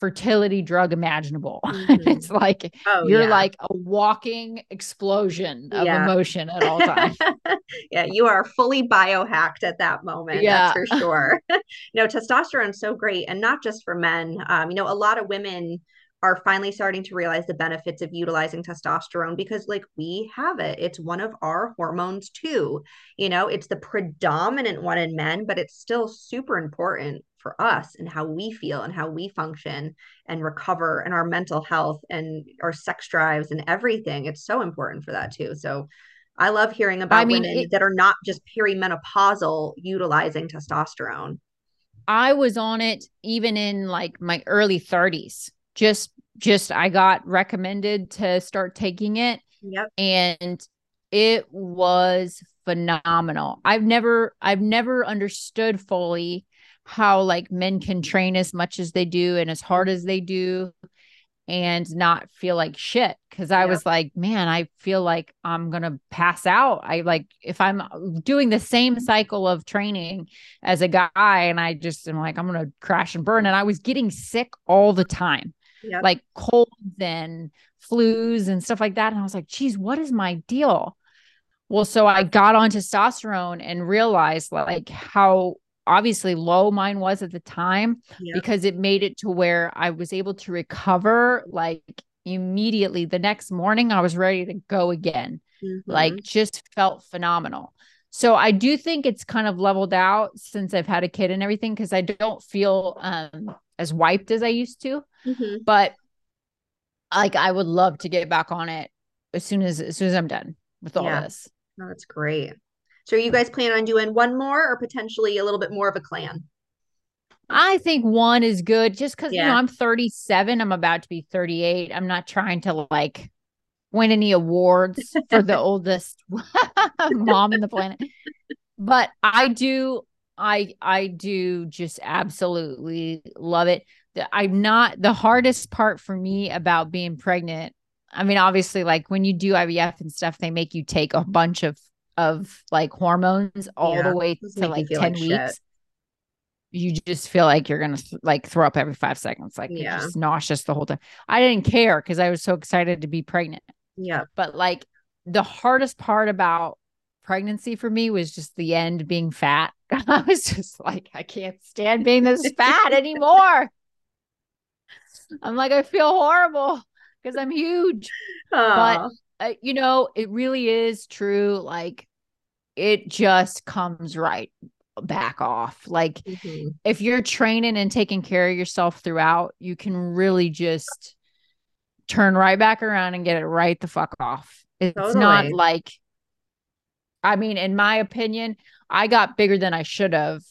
fertility drug imaginable. Mm-hmm. it's like oh, you're yeah. like a walking explosion of yeah. emotion at all times. yeah, you are fully biohacked at that moment. Yeah, that's for sure. no, testosterone's so great, and not just for men. Um, you know, a lot of women are finally starting to realize the benefits of utilizing testosterone because like we have it it's one of our hormones too you know it's the predominant one in men but it's still super important for us and how we feel and how we function and recover and our mental health and our sex drives and everything. It's so important for that too. So I love hearing about I mean, women it, that are not just perimenopausal utilizing testosterone. I was on it even in like my early 30s. Just just I got recommended to start taking it. Yep. And it was phenomenal. I've never I've never understood fully how like men can train as much as they do and as hard as they do and not feel like shit. Because i yeah. was like man i feel like i'm gonna pass out. I like if i'm uh, doing the same cycle of training as a guy and i just am like i'm gonna crash and burn and i was getting sick all the time like colds and flus and stuff like that and i was like geez what is my deal? Well so i got on testosterone and realized like how obviously low mine was at the time yep. because it made it to where I was able to recover like immediately the next morning I was ready to go again mm-hmm. like just felt phenomenal so I do think it's kind of leveled out since I've had a kid and everything because I don't feel um as wiped as I used to mm-hmm. but like I would love to get back on it as soon as as soon as I'm done with all yeah. this that's great So you guys planning on doing one more or potentially a little bit more of a clan? I think one is good just because yeah. you know I'm 37. I'm about to be 38. I'm not trying to like win any awards for the oldest mom in the planet. But I do I I do just absolutely love it. I'm not the hardest part for me about being pregnant. I mean, obviously, like when you do IVF and stuff, they make you take a bunch of of like hormones all yeah, the way to like 10 like weeks. Shit. You just feel like you're gonna like throw up every five seconds, like yeah. you're just nauseous the whole time. I didn't care because I was so excited to be pregnant. Yeah. But like the hardest part about pregnancy for me was just the end being fat. I was just like, I can't stand being this fat anymore. I'm like, I feel horrible because I'm huge. Aww. But, uh, you know, it really is true. Like, it just comes right back off. Like, mm-hmm. if you're training and taking care of yourself throughout, you can really just turn right back around and get it right the fuck off. It's totally. not like, I mean, in my opinion, I got bigger than I should have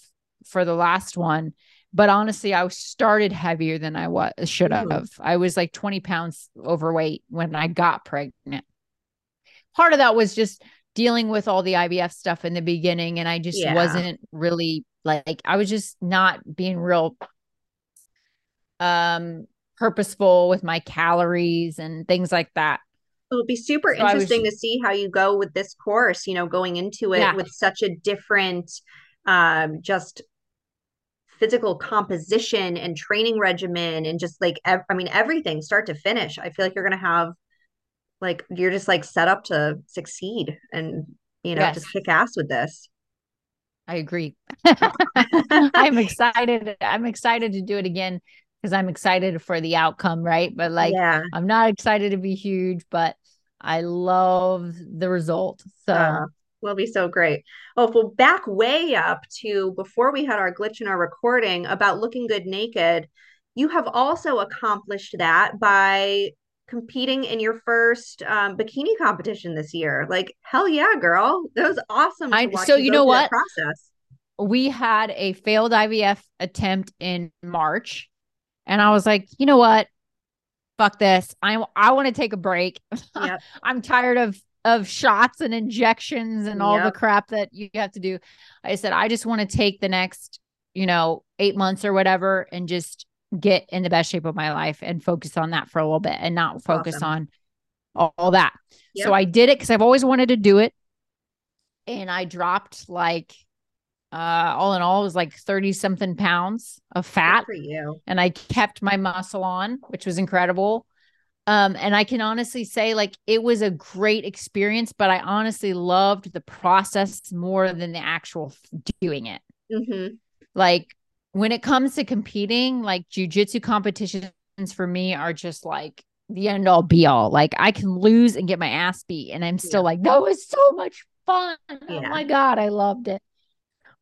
for the last one but honestly, I started heavier than I was should have. Mm. I was like 20 pounds overweight when I got pregnant. Part of that was just dealing with all the IVF stuff in the beginning. And I just yeah. wasn't really like, I was just not being real um purposeful with my calories and things like that. It'll be super so interesting was, to see how you go with this course, you know, going into it yeah. with such a different um just physical composition and training regimen and just like ev- I mean everything start to finish. I feel like you're going to have like you're just like set up to succeed and you know yes. just kick ass with this. I agree. I'm excited. I'm excited to do it again because I'm excited for the outcome, right? But like yeah. I'm not excited to be huge, but I love the result. So uh, will be so great. Oh, we'll back way up to before we had our glitch in our recording about looking good naked, you have also accomplished that by competing in your first um, bikini competition this year. Like, hell yeah, girl. That was awesome. I, so you, you know what? Process. We had a failed IVF attempt in March. And I was like, you know what? Fuck this. I I want to take a break. Yep. I'm tired of of shots and injections and all yep. the crap that you have to do. I said, I just want to take the next, you know, eight months or whatever and just get in the best shape of my life and focus on that for a little bit and not focus awesome. on all, that. Yep. So I did it because I've always wanted to do it. And I dropped like uh all in all it was like 30 something pounds of fat for you and i kept my muscle on which was incredible um, and I can honestly say, like, it was a great experience, but I honestly loved the process more than the actual doing it. Mm-hmm. Like, when it comes to competing, like, jujitsu competitions for me are just like the end all be all. Like, I can lose and get my ass beat, and I'm still yeah. like, that was so much fun. Oh yeah. Oh my God, I loved it.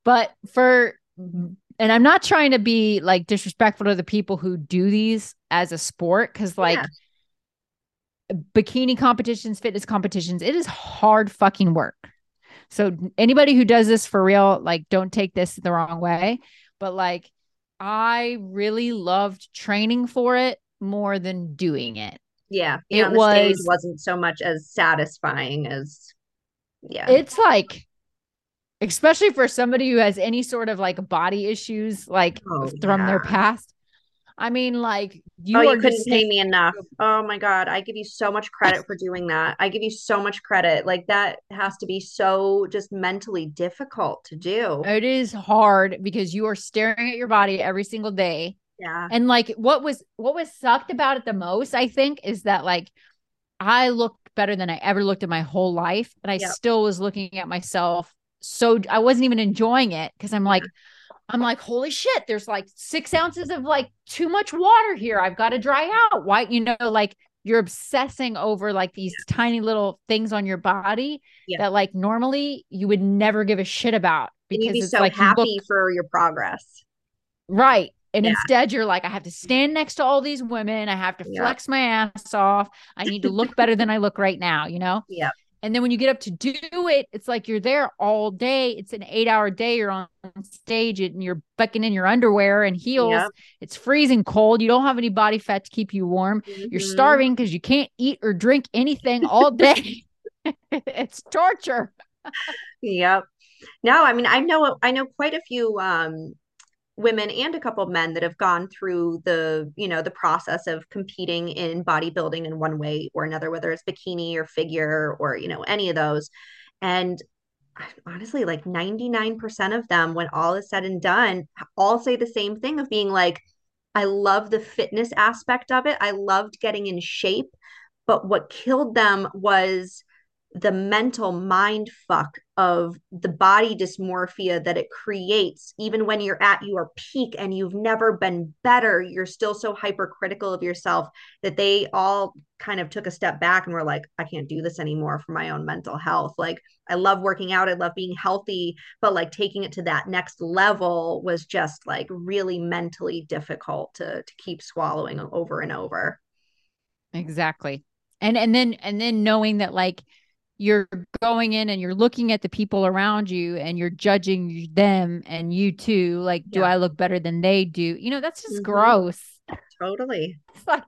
But for, and I'm not trying to be like disrespectful to the people who do these as a sport, because, like, yeah bikini competitions, fitness competitions, it is hard fucking work. So anybody who does this for real, like don't take this the wrong way, but like I really loved training for it more than doing it. Yeah. It was wasn't so much as satisfying as yeah. It's like especially for somebody who has any sort of like body issues like oh, from yeah. their past I mean, like you, oh, you couldn't pay me enough. Oh my god, I give you so much credit for doing that. I give you so much credit. Like that has to be so just mentally difficult to do. It is hard because you are staring at your body every single day. Yeah. And like what was what was sucked about it the most, I think, is that like I looked better than I ever looked in my whole life, but I yep. still was looking at myself so I wasn't even enjoying it because I'm like I'm like, holy shit, there's like six ounces of like too much water here. I've got to dry out. Why, you know, like you're obsessing over like these yeah. tiny little things on your body yeah. that like normally you would never give a shit about because be it's so like happy look, for your progress. Right. And yeah. instead, you're like, I have to stand next to all these women. I have to flex my ass off. I need to look better than I look right now, you know? Yeah and then when you get up to do it, it's like you're there all day. It's an eight hour day. You're on stage and you're bucking in your underwear and heels. Yep. It's freezing cold. You don't have any body fat to keep you warm. Mm-hmm. You're starving because you can't eat or drink anything all day. it's torture. yep. No, I mean, I know, I know quite a few um, women and a couple of men that have gone through the you know the process of competing in bodybuilding in one way or another whether it's bikini or figure or you know any of those. And honestly like 99% of them when all is said and done all say the same thing of being like i love the fitness aspect of it. I loved getting in shape. But what killed them was the mental mind fuck of the body dysmorphia that it creates even when you're at your peak and you've never been better you're still so hypercritical of yourself that they all kind of took a step back and were like I can't do this anymore for my own mental health. Like I love working out I love being healthy but like taking it to that next level was just like really mentally difficult to to keep swallowing over and over. Exactly. And and then and then knowing that like you're going in and you're looking at the people around you and you're judging them and you too like yeah. do i look better than they do? You know that's just mm-hmm. gross. Totally. It's like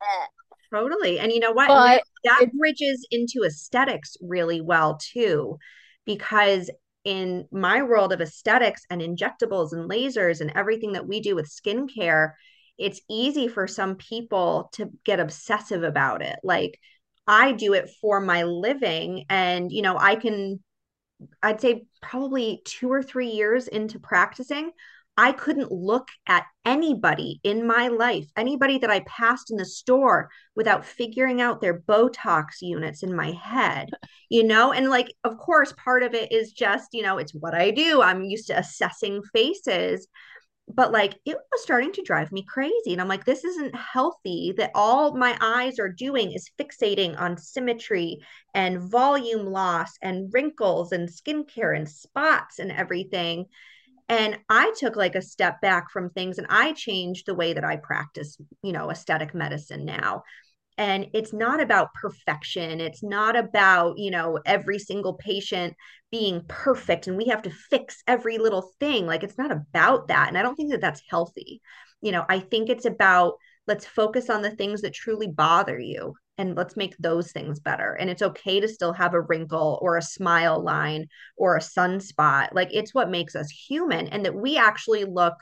totally. And you know what? But that bridges into aesthetics really well too because in my world of aesthetics and injectables and lasers and everything that we do with skincare it's easy for some people to get obsessive about it. Like I do it for my living. And, you know, I can, I'd say probably two or three years into practicing, I couldn't look at anybody in my life, anybody that I passed in the store without figuring out their Botox units in my head, you know? And like, of course, part of it is just, you know, it's what I do. I'm used to assessing faces but like it was starting to drive me crazy and i'm like this isn't healthy that all my eyes are doing is fixating on symmetry and volume loss and wrinkles and skincare and spots and everything. And i took like a step back from things and i changed the way that i practice you know aesthetic medicine now and it's not about perfection. It's not about you know every single patient being perfect and we have to fix every little thing. Like it's not about that. And i don't think that that's healthy. You know i think it's about let's focus on the things that truly bother you and let's make those things better. And it's okay to still have a wrinkle or a smile line or a sunspot. Like it's what makes us human and that we actually look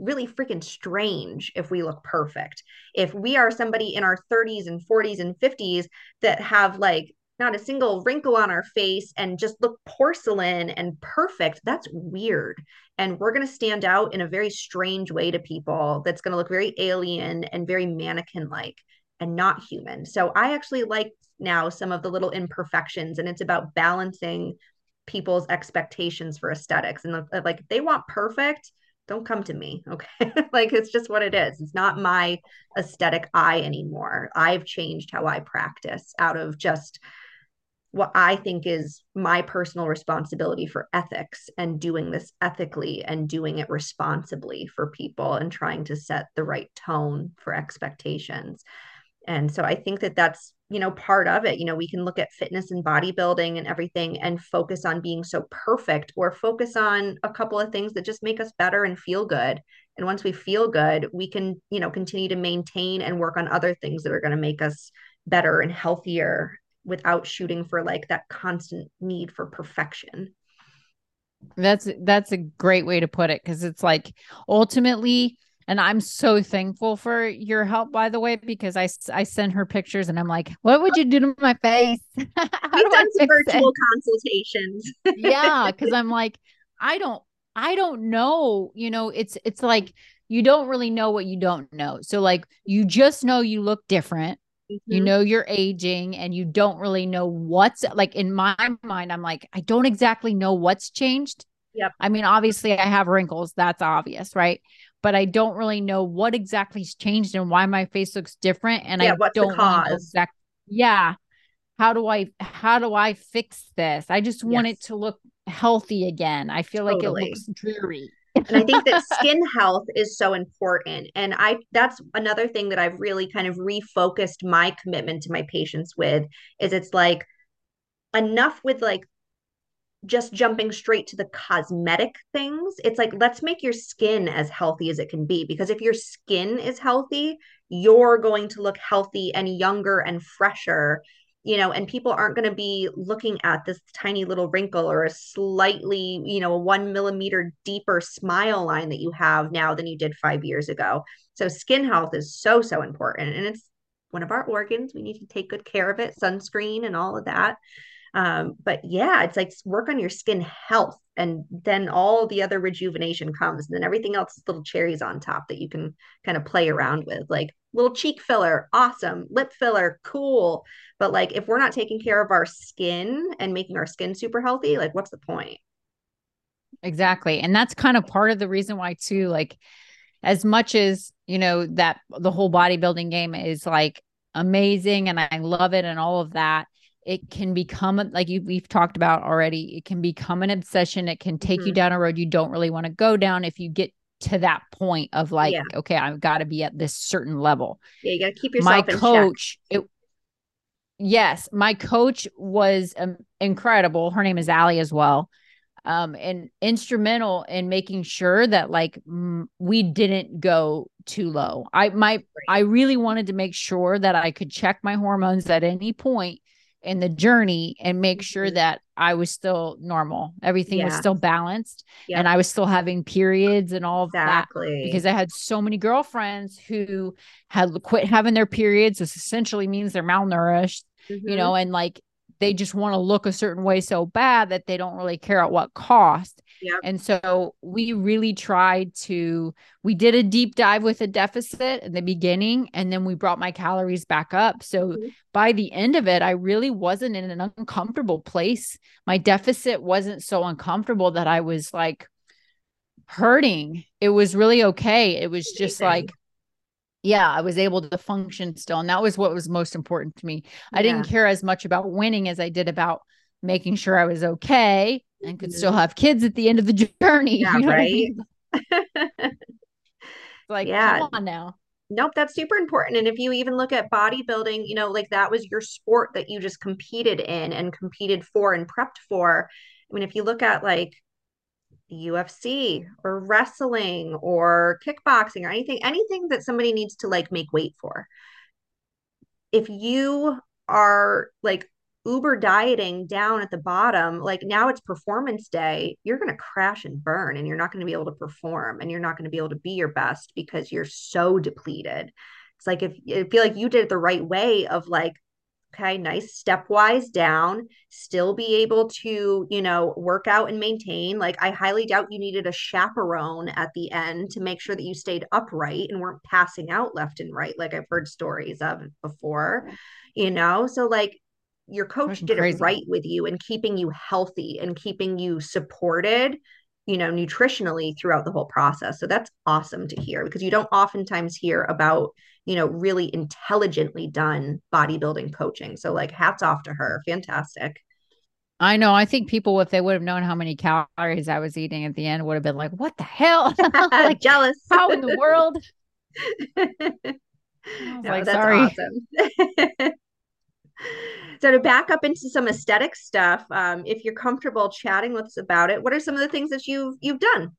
really freaking strange if we look perfect. If we are somebody in our 30s and 40s and 50s that have like not a single wrinkle on our face and just look porcelain and perfect, that's weird. And we're going to stand out in a very strange way to people that's going to look very alien and very mannequin like and not human. So I actually like now some of the little imperfections and it's about balancing people's expectations for aesthetics and like if they want perfect don't come to me okay? Like it's just what it is. It's not my aesthetic eye anymore. I've changed how i practice out of just what i think is my personal responsibility for ethics and doing this ethically and doing it responsibly for people and trying to set the right tone for expectations. And so i think that that's you know part of it. You know we can look at fitness and bodybuilding and everything and focus on being so perfect or focus on a couple of things that just make us better and feel good. And once we feel good we can you know continue to maintain and work on other things that are going to make us better and healthier without shooting for like that constant need for perfection. That's that's a great way to put it because it's like ultimately and I'm so thankful for your help, by the way, because I, I send her pictures and I'm like, what would you do to my face? We've done some virtual it? consultations. yeah. Cause I'm like, I don't, I don't know, you know, it's, it's like, you don't really know what you don't know. So like, you just know you look different. Mm-hmm. You know you're aging and you don't really know what's like in my mind I'm like I don't exactly know what's changed. Yep. I mean obviously I have wrinkles, that's obvious, right? But I don't really know what exactly's changed and why my face looks different. And yeah, I don't really know exact. Yeah. How do I how do I fix this? I just want yes. it to look healthy again. I feel totally. like it looks dreary. and I think that skin health is so important. And I that's another thing that I've really kind of refocused my commitment to my patients with is it's like enough with like just jumping straight to the cosmetic things. It's like, let's make your skin as healthy as it can be. Because if your skin is healthy, you're going to look healthy and younger and fresher, you know, and people aren't going to be looking at this tiny little wrinkle or a slightly, you know, a one millimeter deeper smile line that you have now than you did five years ago. So, skin health is so, so important. And it's one of our organs. We need to take good care of it, sunscreen and all of that. Um, but yeah, it's like work on your skin health and then all the other rejuvenation comes and then everything else is little cherries on top that you can kind of play around with like little cheek filler awesome lip filler cool. But like if we're not taking care of our skin and making our skin super healthy like what's the point? Exactly and that's kind of part of the reason why too like as much as you know that the whole bodybuilding game is like amazing and i love it and all of that it can become like you we've talked about already it can become an obsession it can take mm-hmm. you down a road you don't really want to go down if you get to that point of like yeah. okay i've got to be at this certain level yeah you got to keep yourself my coach it, yes my coach was um, incredible her name is ali as well um and instrumental in making sure that like m- we didn't go too low i my i really wanted to make sure that i could check my hormones at any point in the journey and make sure mm-hmm. that I was still normal. Everything yeah. was still balanced and I was still having periods and all exactly. of that because I had so many girlfriends who had quit having their periods, which essentially means they're malnourished, mm-hmm. you know, and like they just want to look a certain way so bad that they don't really care at what cost. Yep. And so we really tried to, we did a deep dive with a deficit in the beginning, and then we brought my calories back up. So mm-hmm. by the end of it, I really wasn't in an uncomfortable place. My deficit wasn't so uncomfortable that I was like hurting. It was really okay. It was just like, yeah, I was able to function still. And that was what was most important to me. I didn't care as much about winning as I did about making sure I was okay and could mm-hmm. still have kids at the end of the journey. Yeah, you know right. I mean? like, yeah. come on now. Nope, that's super important. And if you even look at bodybuilding, you know, like that was your sport that you just competed in and competed for and prepped for. I mean, if you look at like UFC or wrestling or kickboxing or anything, anything that somebody needs to like make weight for. If you are like uber dieting down at the bottom, like now it's performance day, you're going to crash and burn and you're not going to be able to perform and you're not going to be able to be your best because you're so depleted. It's like if I feel like you did it the right way of like, okay, nice stepwise down, still be able to, you know, work out and maintain. Like I highly doubt you needed a chaperone at the end to make sure that you stayed upright and weren't passing out left and right, like I've heard stories of before, you know? So like your coach did it right with you and keeping you healthy and keeping you supported you know nutritionally throughout the whole process so that's awesome to hear because you don't oftentimes hear about you know really intelligently done bodybuilding coaching so like hats off to her fantastic I know. I think people, if they would have known how many calories I was eating at the end, would have been like, "What the hell?" like jealous. How in the world? no, like, that's sorry. awesome. So to back up into some aesthetic stuff, um, if you're comfortable chatting with us about it, what are some of the things that you've you've done?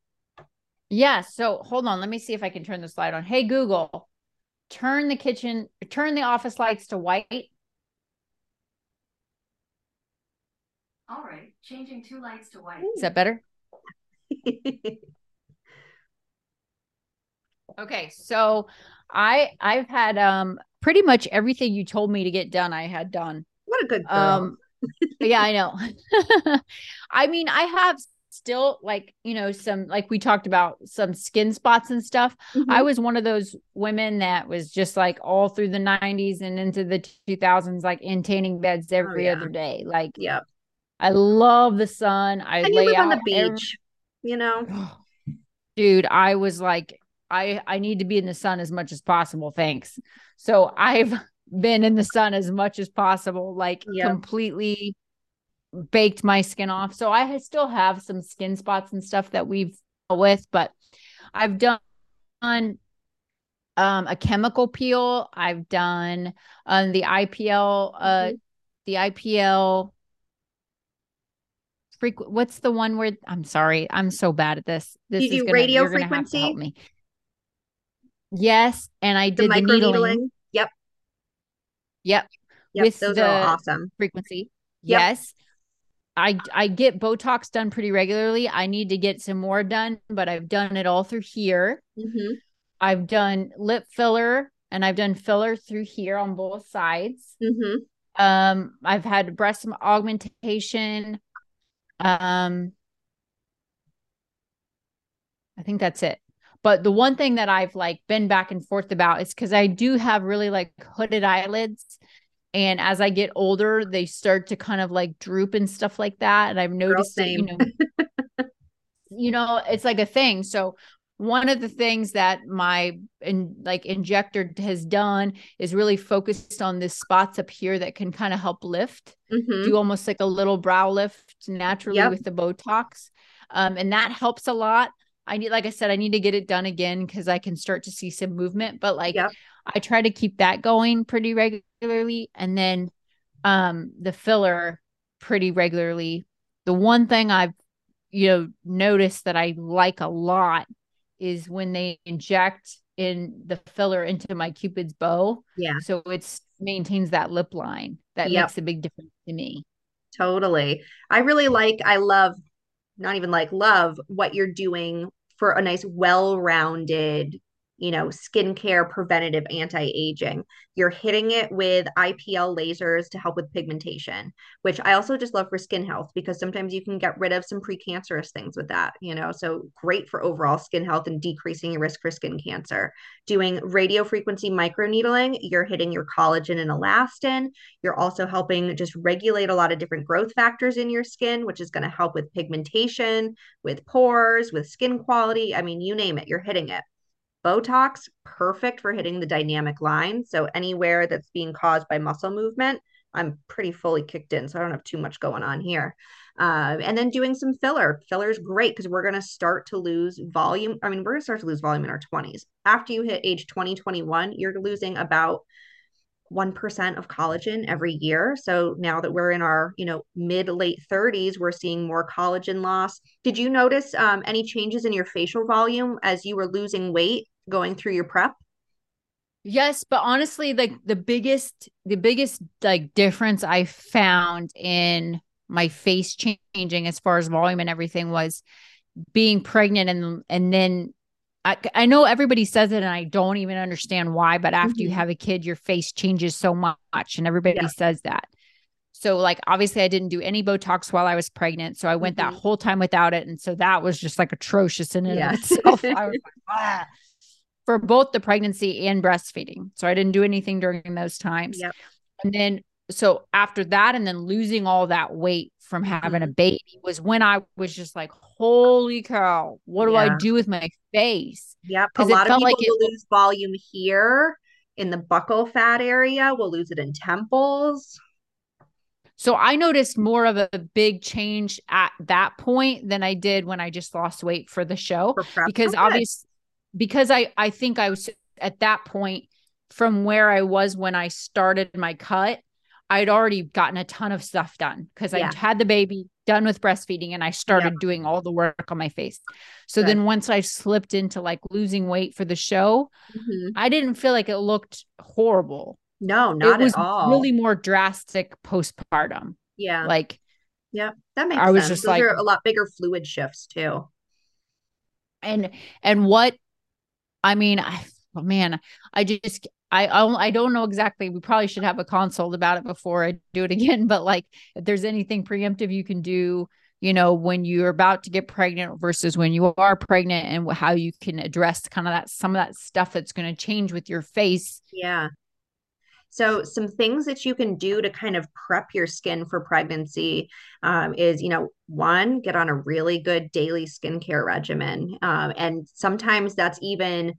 Yeah. So hold on. Let me see if I can turn the slide on. Hey Google, turn the kitchen, turn the office lights to white. All right, changing two lights to white. Is that better? okay, so I I've had um pretty much everything you told me to get done, I had done. A good girl. Um, yeah, I know. I mean, I have still like you know some like we talked about some skin spots and stuff mm-hmm. i was one of those women that was just like all through the 90s and into the 2000s like in tanning beds oh, every oh, yeah. other day like yeah i love the sun i and lay out on the beach every... you know dude i was like I I need to be in the sun as much as possible. Thanks. So I've been in the sun as much as possible, like yep. completely baked my skin off. So I still have some skin spots and stuff that we've with, but I've done um a chemical peel. I've done um the IPL uh mm-hmm. the IPL frequent what's the one where I'm sorry, I'm so bad at this. This you is gonna, radio you're gonna have to frequency? help me. Yes, and I did the, micro needling. Yep. Yep. With those the are awesome. frequency. Yep. Yes. I I get Botox done pretty regularly. I need to get some more done, but I've done it all through here. hmm I've done lip filler and I've done filler through here on both sides. hmm Um, I've had breast augmentation. Um, I think that's it. But the one thing that I've like been back and forth about is because I do have really like hooded eyelids. And as I get older, they start to kind of like droop and stuff like that. And I've noticed it, you know, you know, it's like a thing. So one of the things that my in, like injector has done is really focused on the spots up here that can kind of help lift hmm do almost like a little brow lift naturally Yep. with the Botox. Um, and that helps a lot. I need, like I said, I need to get it done again because I can start to see some movement. But like. I try to keep that going pretty regularly. And then um the filler pretty regularly. The one thing I've you know noticed that I like a lot is when they inject in the filler into my cupid's bow. Yeah. So it's maintains that lip line. That Yep. makes a big difference to me. Totally. I really like, I love, not even like love what you're doing for a nice, well-rounded, you know, skincare preventative anti-aging. You're hitting it with IPL lasers to help with pigmentation, which I also just love for skin health because sometimes you can get rid of some precancerous things with that, you know. So great for overall skin health and decreasing your risk for skin cancer. Doing radio frequency microneedling, you're hitting your collagen and elastin. You're also helping just regulate a lot of different growth factors in your skin, which is going to help with pigmentation, with pores, with skin quality. I mean, you name it, you're hitting it. Botox, perfect for hitting the dynamic line. So anywhere that's being caused by muscle movement, I'm pretty fully kicked in. So I don't have too much going on here. Uh, and then doing some filler. Filler is great because we're going to start to lose volume. I mean, we're going to start to lose volume in our 20s. After you hit age 20, 21, you're losing about 1% of collagen every year. So now that we're in our, you know, mid late 30s, we're seeing more collagen loss. Did you notice um, any changes in your facial volume as you were losing weight going through your prep? Yes, but honestly, like the biggest, the biggest like difference I found in my face changing as far as volume and everything was being pregnant and and then I, I know everybody says it and I don't even understand why, but after you Mhm. have a kid, your face changes so much and everybody Yeah. says that. So like obviously I didn't do any Botox while I was pregnant. So I went that Mhm. whole time without it. And so that was just like atrocious in and Yeah. of itself. I was like, ah. For both the pregnancy and breastfeeding. So I didn't do anything during those times. Yep. And then so after that, and then losing all that weight from having a Mm-hmm. baby was when I was just like, holy cow, what do I do with my face? Yep. A 'Cause it lot of people like it lose volume here in the buccal fat area, We'll lose it in temples. So I noticed more of a big change at that point than I did when I just lost weight for the show. For because Oh, good. obvious because I I think I was at that point from where I was when I started my cut, I'd already gotten a ton of stuff done because Yeah. I had the baby done with breastfeeding and I started doing all the work on my face. So Good. then once I slipped into like losing weight for the show, Mhm. I didn't feel like it looked horrible. No, not it was at all. really more drastic postpartum. yeah. Like yeah. That makes I was sense. just Those like- are a lot bigger fluid shifts too. and and what i mean I, oh man i just I, I don't- I don't know exactly we probably should have a consult about it before i do it again but like if there's anything preemptive you can do you know when you're about to get pregnant versus when you are pregnant and how you can address kind of that some of that stuff that's going to change with your face Yeah. So, some things that you can do to kind of prep your skin for pregnancy um, is, you know, one, get on a really good daily skincare regimen. Um, and sometimes that's even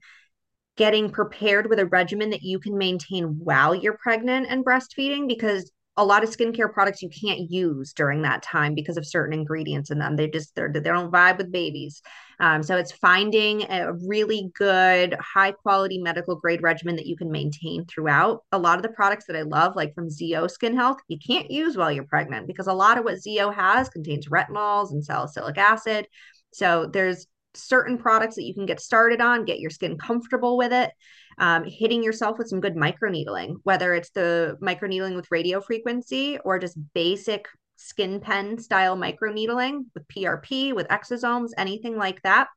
getting prepared with a regimen that you can maintain while you're pregnant and breastfeeding because a lot of skincare products you can't use during that time because of certain ingredients in them. They just they're, they don't vibe with babies. Um, so it's finding a really good, high quality medical grade regimen that you can maintain throughout. A lot of the products that I love, like from ZO Skin Health, you can't use while you're pregnant because a lot of what ZO has contains retinols and salicylic acid. So there's certain products that you can get started on, get your skin comfortable with it um, hitting yourself with some good microneedling, whether it's the microneedling with radio frequency or just basic skin pen style microneedling with PRP, with exosomes, anything like that.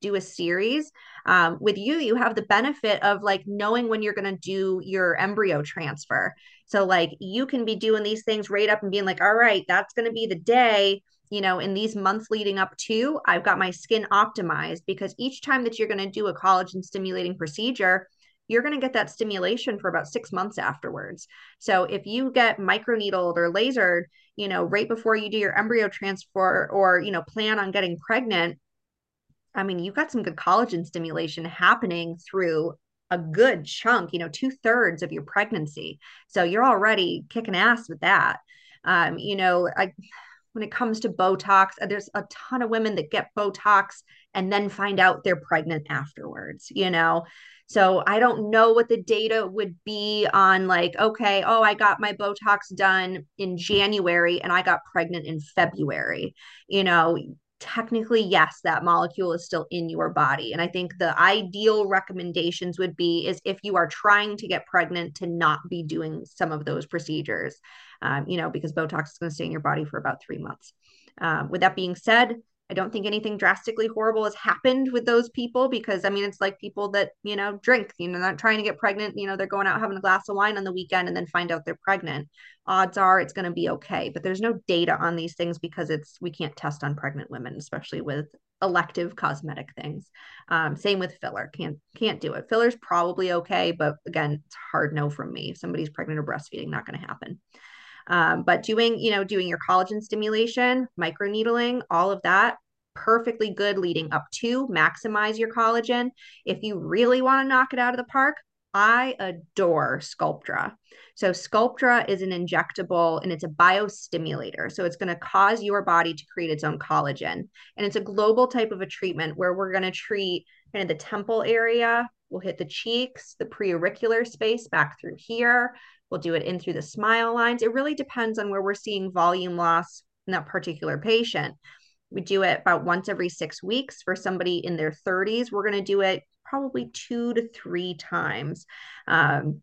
Do a series. Um, with you, you have the benefit of like knowing when you're going to do your embryo transfer. So, like, you can be doing these things right up and being like, all right, that's going to be the day you know, in these months leading up to, I've got my skin optimized because each time that you're going to do a collagen stimulating procedure, you're going to get that stimulation for about six months afterwards. So if you get microneedled or lasered, you know, right before you do your embryo transfer or, you know, plan on getting pregnant, I mean, you've got some good collagen stimulation happening through a good chunk, you know, two thirds of your pregnancy. So you're already kicking ass with that. Um, you know, I, when it comes to Botox, uh, there's a ton of women that get Botox and then find out they're pregnant afterwards, you know? So I don't know what the data would be on like, okay, oh, I got my Botox done in January and I got pregnant in February. You know, technically, yes, that molecule is still in your body. And I think the ideal recommendations would be is if you are trying to get pregnant to not be doing some of those procedures, um, you know, because Botox is going to stay in your body for about three months. Um, with that being said, I don't think anything drastically horrible has happened with those people because I mean it's like people that you know drink you know not trying to get pregnant you know they're going out having a glass of wine on the weekend and then find out they're pregnant. Odds are it's going to be okay but there's no data on these things because it's we can't test on pregnant women especially with elective cosmetic things. Um, same with filler can't can't do it. Filler's probably okay but again it's hard no from me. If somebody's pregnant or breastfeeding not going to happen um, but doing, you know, doing your collagen stimulation, microneedling, all of that, perfectly good leading up to maximize your collagen. If you really want to knock it out of the park, I adore Sculptra. So, Sculptra is an injectable and it's a biostimulator. So, it's going to cause your body to create its own collagen. And it's a global type of a treatment where we're going to treat kind of the temple area. We'll hit the cheeks, the preauricular space back through here. We'll do it in through the smile lines. It really depends on where we're seeing volume loss in that particular patient. We do it about once every six weeks. For somebody in their 30s, we're going to do it probably two to three times. Um,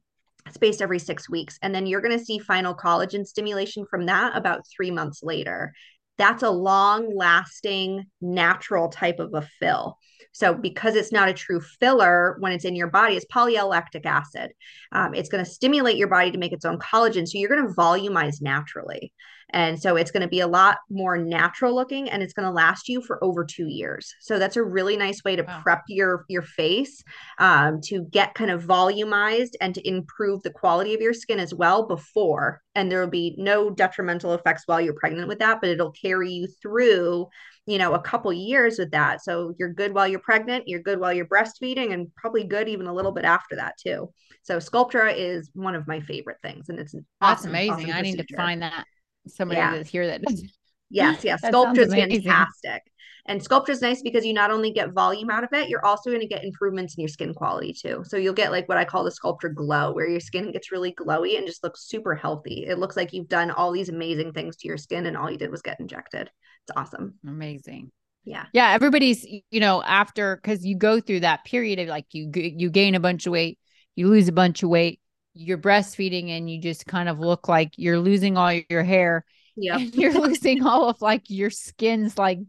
spaced every six weeks. And then you're going to see final collagen stimulation from that about three months later. That's a long lasting, natural type of a fill. So, because it's not a true filler when it's in your body, it's poly-L-lactic acid. Um, it's going to stimulate your body to make its own collagen. So, you're going to volumize naturally. And so it's going to be a lot more natural looking and it's going to last you for over two years. So that's a really nice way to wow. prep your your face um, to get kind of volumized and to improve the quality of your skin as well before. And there will be no detrimental effects while you're pregnant with that, but it'll carry you through you know a couple years with that so you're good while you're pregnant you're good while you're breastfeeding and probably good even a little bit after that too so Sculptra is one of my favorite things and it's that's awesome, amazing awesome i need to find that somebody yeah. that's here that does yes yes Sculptra is fantastic and Sculptra is nice because you not only get volume out of it, you're also going to get improvements in your skin quality too. So you'll get like what I call the Sculptra glow, where your skin gets really glowy and just looks super healthy. It looks like you've done all these amazing things to your skin and all you did was get injected. It's awesome. Amazing. Yeah. Yeah. Everybody's, you know, after because you go through that period of like you you gain a bunch of weight, you lose a bunch of weight, you're breastfeeding, and you just kind of look like you're losing all your hair. Yeah. You're losing all of like your skin's like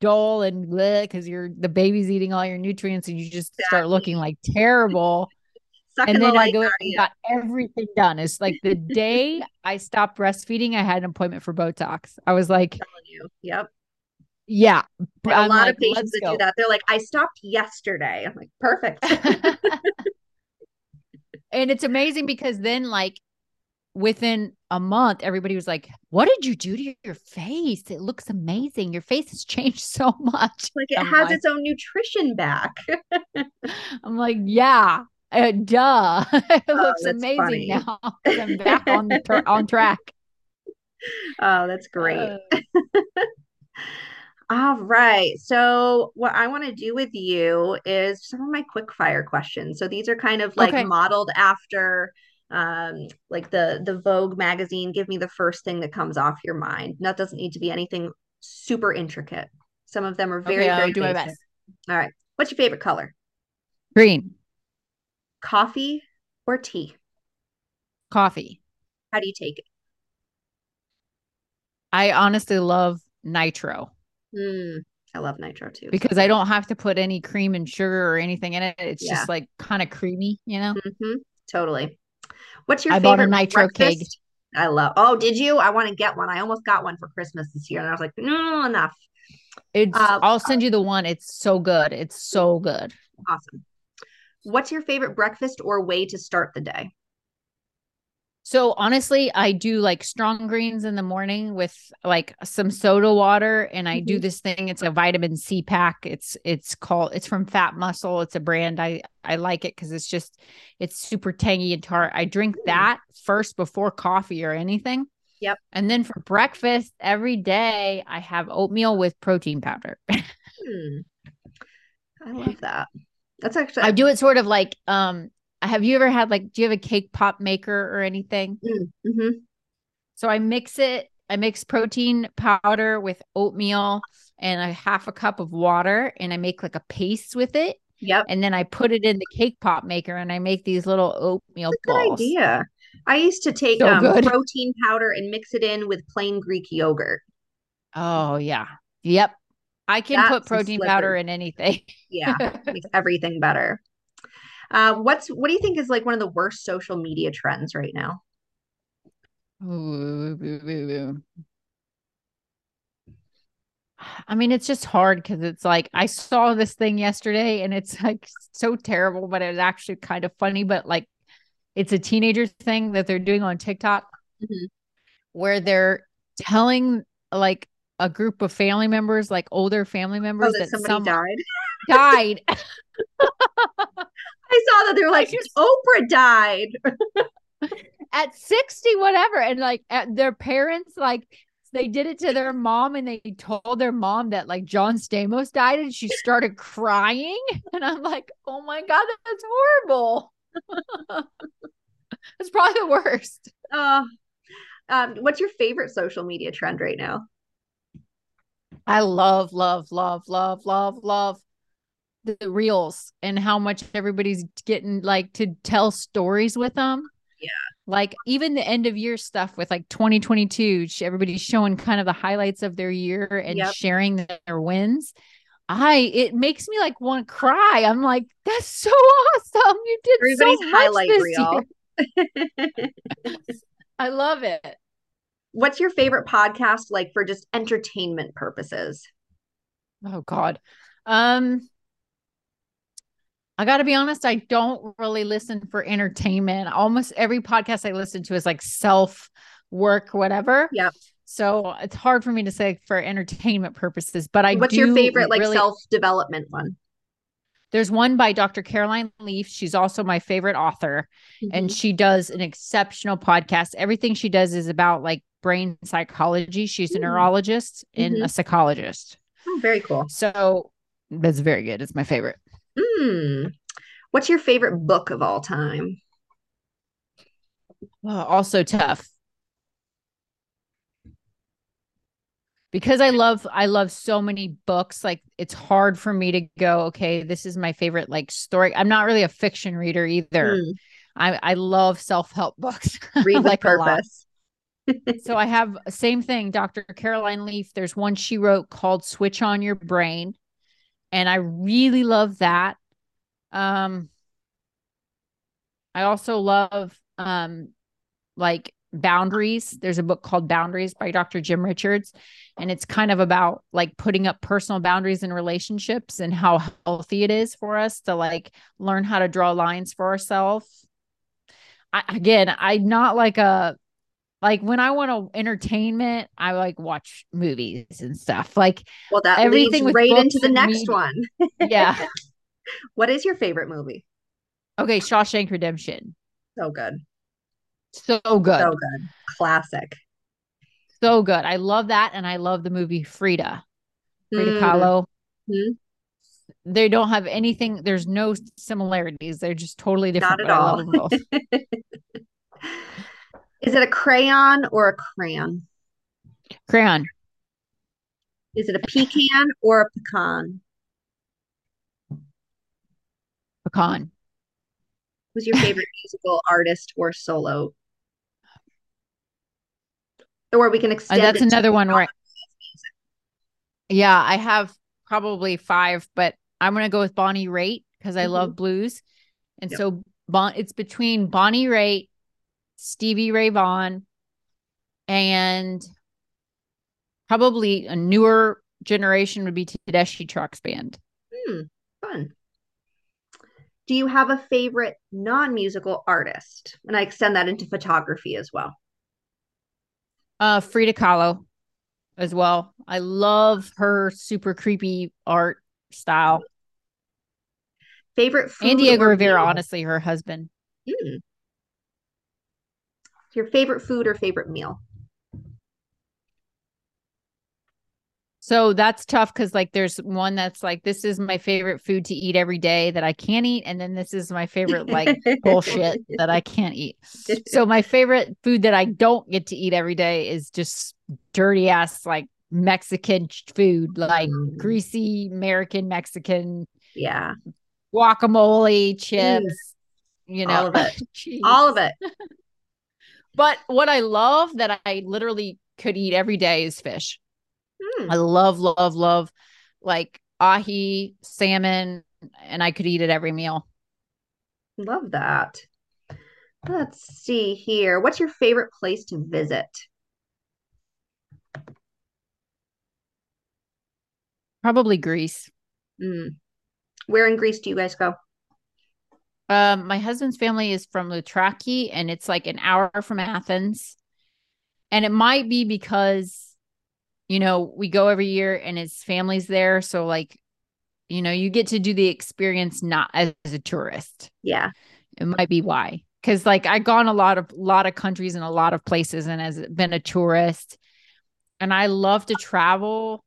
dull and because you're the baby's eating all your nutrients and you just exactly. start looking like terrible. and then the I go and got everything done. It's like the day I stopped breastfeeding, I had an appointment for Botox. I was like, yep. Yeah. a lot like, of patients that go. do that. They're like, I stopped yesterday. I'm like, perfect. And it's amazing because then like within a month, everybody was like, What did you do to your face? It looks amazing. Your face has changed so much. Like it I'm has like, its own nutrition back. I'm like, Yeah. Uh, duh. it oh, looks amazing funny. now. I'm back on the ter- on track. Oh, that's great. Uh, All right. So, what I want to do with you is some of my quick fire questions. So, these are kind of like okay. modeled after um, like the the Vogue magazine. Give me the first thing that comes off your mind. That doesn't need to be anything super intricate. Some of them are very, okay, very do basic. my best. All right. What's your favorite color? Green. Coffee or tea? Coffee. How do you take it? I honestly love nitro. Mm, I love nitro too. Because I don't have to put any cream and sugar or anything in it. It's yeah. just like kind of creamy, you know? Mm-hmm. Totally. What's your I favorite bought a nitro breakfast? cake. I love. Oh, did you? I want to get one. I almost got one for Christmas this year, and I was like, no, enough. It's. Uh, I'll send you the one. It's so good. It's so good. Awesome. What's your favorite breakfast or way to start the day? So honestly, I do like strong greens in the morning with like some soda water and I mm-hmm. do this thing it's a vitamin C pack. It's it's called it's from Fat Muscle. It's a brand I I like it cuz it's just it's super tangy and tart. I drink mm. that first before coffee or anything. Yep. And then for breakfast every day I have oatmeal with protein powder. hmm. I love that. That's actually I do it sort of like um have you ever had like do you have a cake pop maker or anything? Mm, mm-hmm. so i mix it i mix protein powder with oatmeal and a half a cup of water and i make like a paste with it. Yep. And then i put it in the cake pop maker and i make these little oatmeal balls good idea. I used to take so um, protein powder and mix it in with plain greek yogurt. Oh yeah. Yep. I can That's put protein powder in anything. Yeah makes everything better uh, what's what do you think is like one of the worst social media trends right now? I mean, it's just hard because it's like I saw this thing yesterday and it's like so terrible, but it's actually kind of funny. But like, it's a teenager thing that they're doing on TikTok mm-hmm. where they're telling like a group of family members, like older family oh, members, oh, that, that somebody died. Died. I saw that they were like, just, Oprah died at 60, whatever. And like their parents, like, they did it to their mom and they told their mom that like John Stamos died and she started crying. And I'm like, oh my God, that's horrible. that's probably the worst. Uh, um, what's your favorite social media trend right now? I love, love, love, love, love, love the reels and how much everybody's getting like to tell stories with them. Yeah. Like even the end of year stuff with like 2022, everybody's showing kind of the highlights of their year and yep. sharing their wins. I it makes me like want to cry. I'm like, that's so awesome. You did Everybody's so highlight reel. I love it. What's your favorite podcast like for just entertainment purposes? Oh God. Um I got to be honest, I don't really listen for entertainment. Almost every podcast I listen to is like self work, whatever. Yeah. So it's hard for me to say for entertainment purposes, but I What's your favorite like really... self development one? There's one by Dr. Caroline Leaf. She's also my favorite author, mm-hmm. and she does an exceptional podcast. Everything she does is about like brain psychology. She's a mm-hmm. neurologist and mm-hmm. a psychologist. Oh, very cool. So that's very good. It's my favorite. Hmm. What's your favorite book of all time? Oh, also tough. Because I love I love so many books, like it's hard for me to go, okay, this is my favorite like story. I'm not really a fiction reader either. Mm. I I love self-help books. Read like purpose. so I have same thing, Dr. Caroline Leaf. There's one she wrote called Switch on Your Brain and I really love that. Um, I also love um, like boundaries. There's a book called Boundaries by Dr. Jim Richards, and it's kind of about like putting up personal boundaries in relationships and how healthy it is for us to like learn how to draw lines for ourselves. I, again, I'm not like a like when I want to entertainment, I like watch movies and stuff. Like well, that everything leads right into the next media. one. yeah. What is your favorite movie? Okay, Shawshank Redemption. So good. So good. So good. Classic. So good. I love that. And I love the movie Frida. Frida mm. Kahlo. Mm-hmm. They don't have anything, there's no similarities. They're just totally different. Not at all. Is it a crayon or a crayon? Crayon. Is it a pecan or a pecan? Pecan. Who's your favorite musical artist or solo? Or we can uh, extend. Uh, that's another one where. I, yeah, I have probably five, but I'm gonna go with Bonnie Raitt because I mm-hmm. love blues, and yep. so bon it's between Bonnie Raitt, Stevie Ray Vaughan, and probably a newer generation would be Tedeschi Trucks Band. Hmm, fun. Do you have a favorite non musical artist? And I extend that into photography as well. Uh, Frida Kahlo as well. I love her super creepy art style. Favorite food and Diego Rivera, meal? honestly, her husband. Hmm. Your favorite food or favorite meal? So that's tough because like there's one that's like this is my favorite food to eat every day that I can't eat, and then this is my favorite like bullshit that I can't eat. So my favorite food that I don't get to eat every day is just dirty ass like Mexican food, like mm. greasy American Mexican. Yeah. Guacamole, chips, mm. you know, all of it. all of it. but what I love that I literally could eat every day is fish. Mm. I love, love, love like ahi, salmon, and I could eat it every meal. Love that. Let's see here. What's your favorite place to visit? Probably Greece. Mm. Where in Greece do you guys go? Um, my husband's family is from Loutraki, and it's like an hour from Athens. And it might be because you know, we go every year and his family's there. So, like, you know, you get to do the experience not as a tourist. Yeah. It might be why. Cause like I've gone a lot of lot of countries and a lot of places and has been a tourist. And I love to travel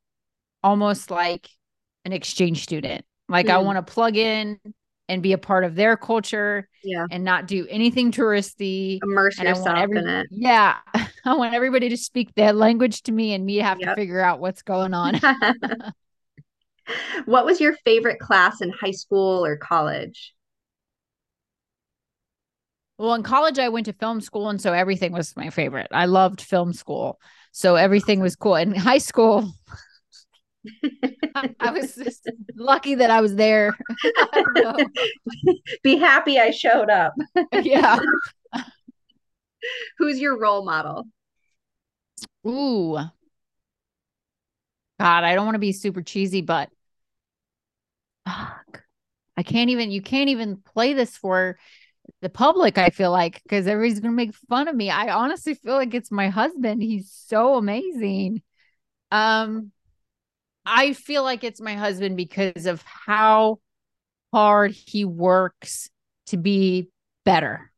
almost like an exchange student. Like mm. I want to plug in and be a part of their culture yeah and not do anything touristy immerse and yourself every, in it yeah i want everybody to speak that language to me and me have yep. to figure out what's going on what was your favorite class in high school or college well in college i went to film school and so everything was my favorite i loved film school so everything was cool in high school I, was just lucky that I was there. I Be happy I showed up. yeah. Who's your role model? Ooh. God, I don't want to be super cheesy, but fuck. I can't even you can't even play this for the public, I feel like, because everybody's gonna make fun of me. I honestly feel like it's my husband. He's so amazing. Um I feel like it's my husband because of how hard he works to be better.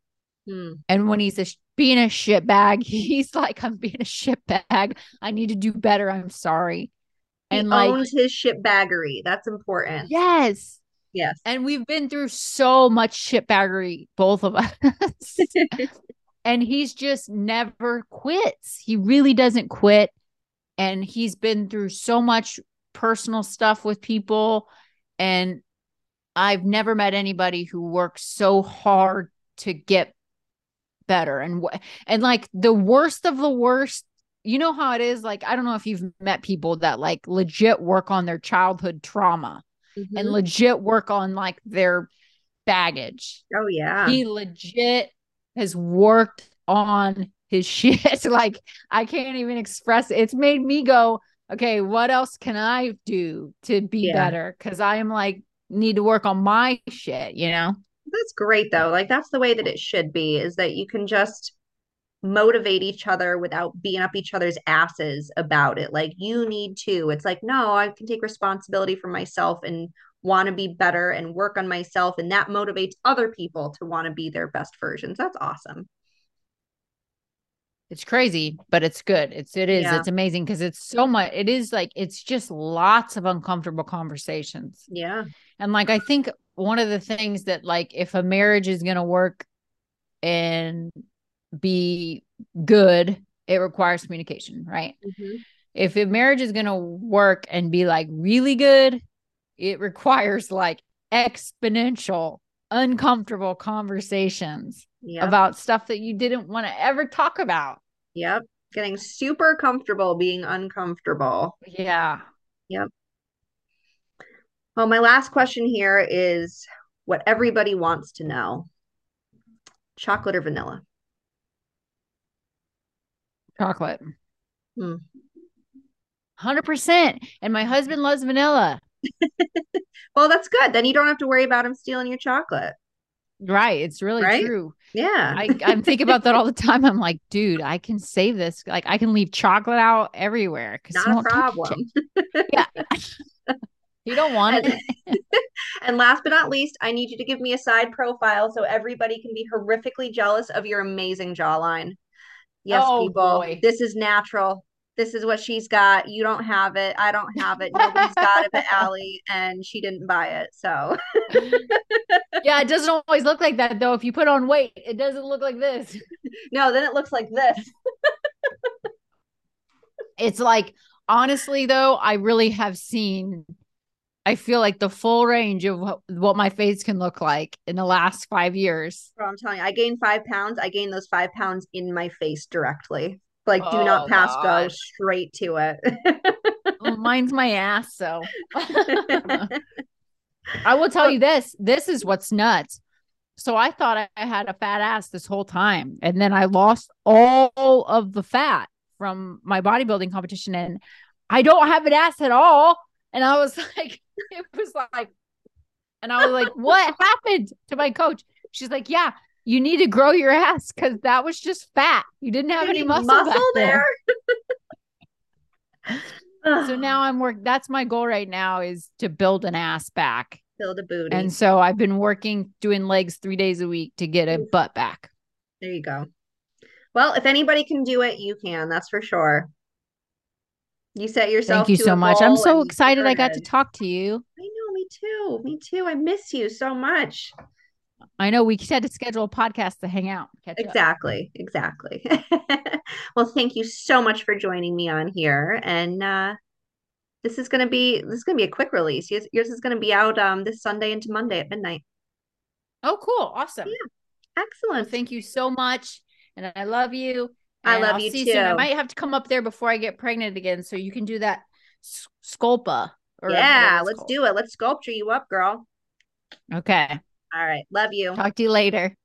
Hmm. And when he's a, being a shit bag, he's like, I'm being a shit bag. I need to do better. I'm sorry. He and like, owns his shit baggery. That's important. Yes. Yes. And we've been through so much shit baggery, both of us. and he's just never quits. He really doesn't quit. And he's been through so much personal stuff with people and I've never met anybody who works so hard to get better and what and like the worst of the worst you know how it is like I don't know if you've met people that like legit work on their childhood trauma mm-hmm. and legit work on like their baggage. Oh yeah. He legit has worked on his shit. like I can't even express it. It's made me go, okay, what else can I do to be yeah. better? Cause I am like, need to work on my shit, you know? That's great though. Like that's the way that it should be is that you can just motivate each other without being up each other's asses about it. Like you need to. It's like, no, I can take responsibility for myself and want to be better and work on myself and that motivates other people to want to be their best versions that's awesome it's crazy but it's good it's it is yeah. it's amazing because it's so much it is like it's just lots of uncomfortable conversations yeah and like i think one of the things that like if a marriage is going to work and be good it requires communication right mm-hmm. if a marriage is going to work and be like really good it requires like exponential uncomfortable conversations yep. about stuff that you didn't want to ever talk about. Yep. Getting super comfortable being uncomfortable. Yeah. Yep. Well, my last question here is what everybody wants to know chocolate or vanilla? Chocolate. Hmm. 100%. And my husband loves vanilla. well, that's good. Then you don't have to worry about him stealing your chocolate. Right. It's really right? true. Yeah. I, I'm thinking about that all the time. I'm like, dude, I can save this. Like, I can leave chocolate out everywhere. Not a problem. yeah. you don't want it. and last but not least, I need you to give me a side profile so everybody can be horrifically jealous of your amazing jawline. Yes, oh, people. Boy. This is natural this is what she's got. You don't have it. I don't have it. Nobody's got it but Allie, and she didn't buy it. So, yeah, it doesn't always look like that though. If you put on weight, it doesn't look like this. No, then it looks like this. it's like, honestly, though, I really have seen. I feel like the full range of what, what my face can look like in the last five years. Bro, I'm telling you, I gained five pounds. I gained those five pounds in my face directly. Like, oh, do not oh, pass God. go straight to it. well, mine's my ass. So I will tell you this this is what's nuts. So I thought I had a fat ass this whole time. And then I lost all of the fat from my bodybuilding competition. And I don't have an ass at all. And I was like, it was like, and I was like, what happened to my coach? She's like, yeah, you need to grow your ass because that was just fat. You didn't have any muscle, muscle there. there. so now I'm work. That's my goal right now is to build an ass back. Build a booty. And so I've been working doing legs three days a week to get a butt back. There you go. Well, if anybody can do it, you can. That's for sure. You set yourself. Thank you so much. I'm so excited I got to talk to you. I know, me too. Me too. I miss you so much. I know we had to schedule a podcast to hang out. exactly. Up. Exactly. well, thank you so much for joining me on here. And uh, this is going to be this is going to be a quick release. Yours, yours is going to be out um, this Sunday into Monday at midnight. Oh, cool! Awesome. Yeah. Excellent. Well, thank you so much, and I love you. I love I'll you too. You I might have to come up there before I get pregnant again, so you can do that Sculptra. yeah, let's called. do it. Let's sculpture you up, girl. Okay. All right. Love you. Talk to you later.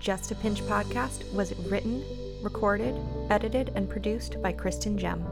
Just a Pinch podcast was written, recorded, edited, and produced by Kristen Gem.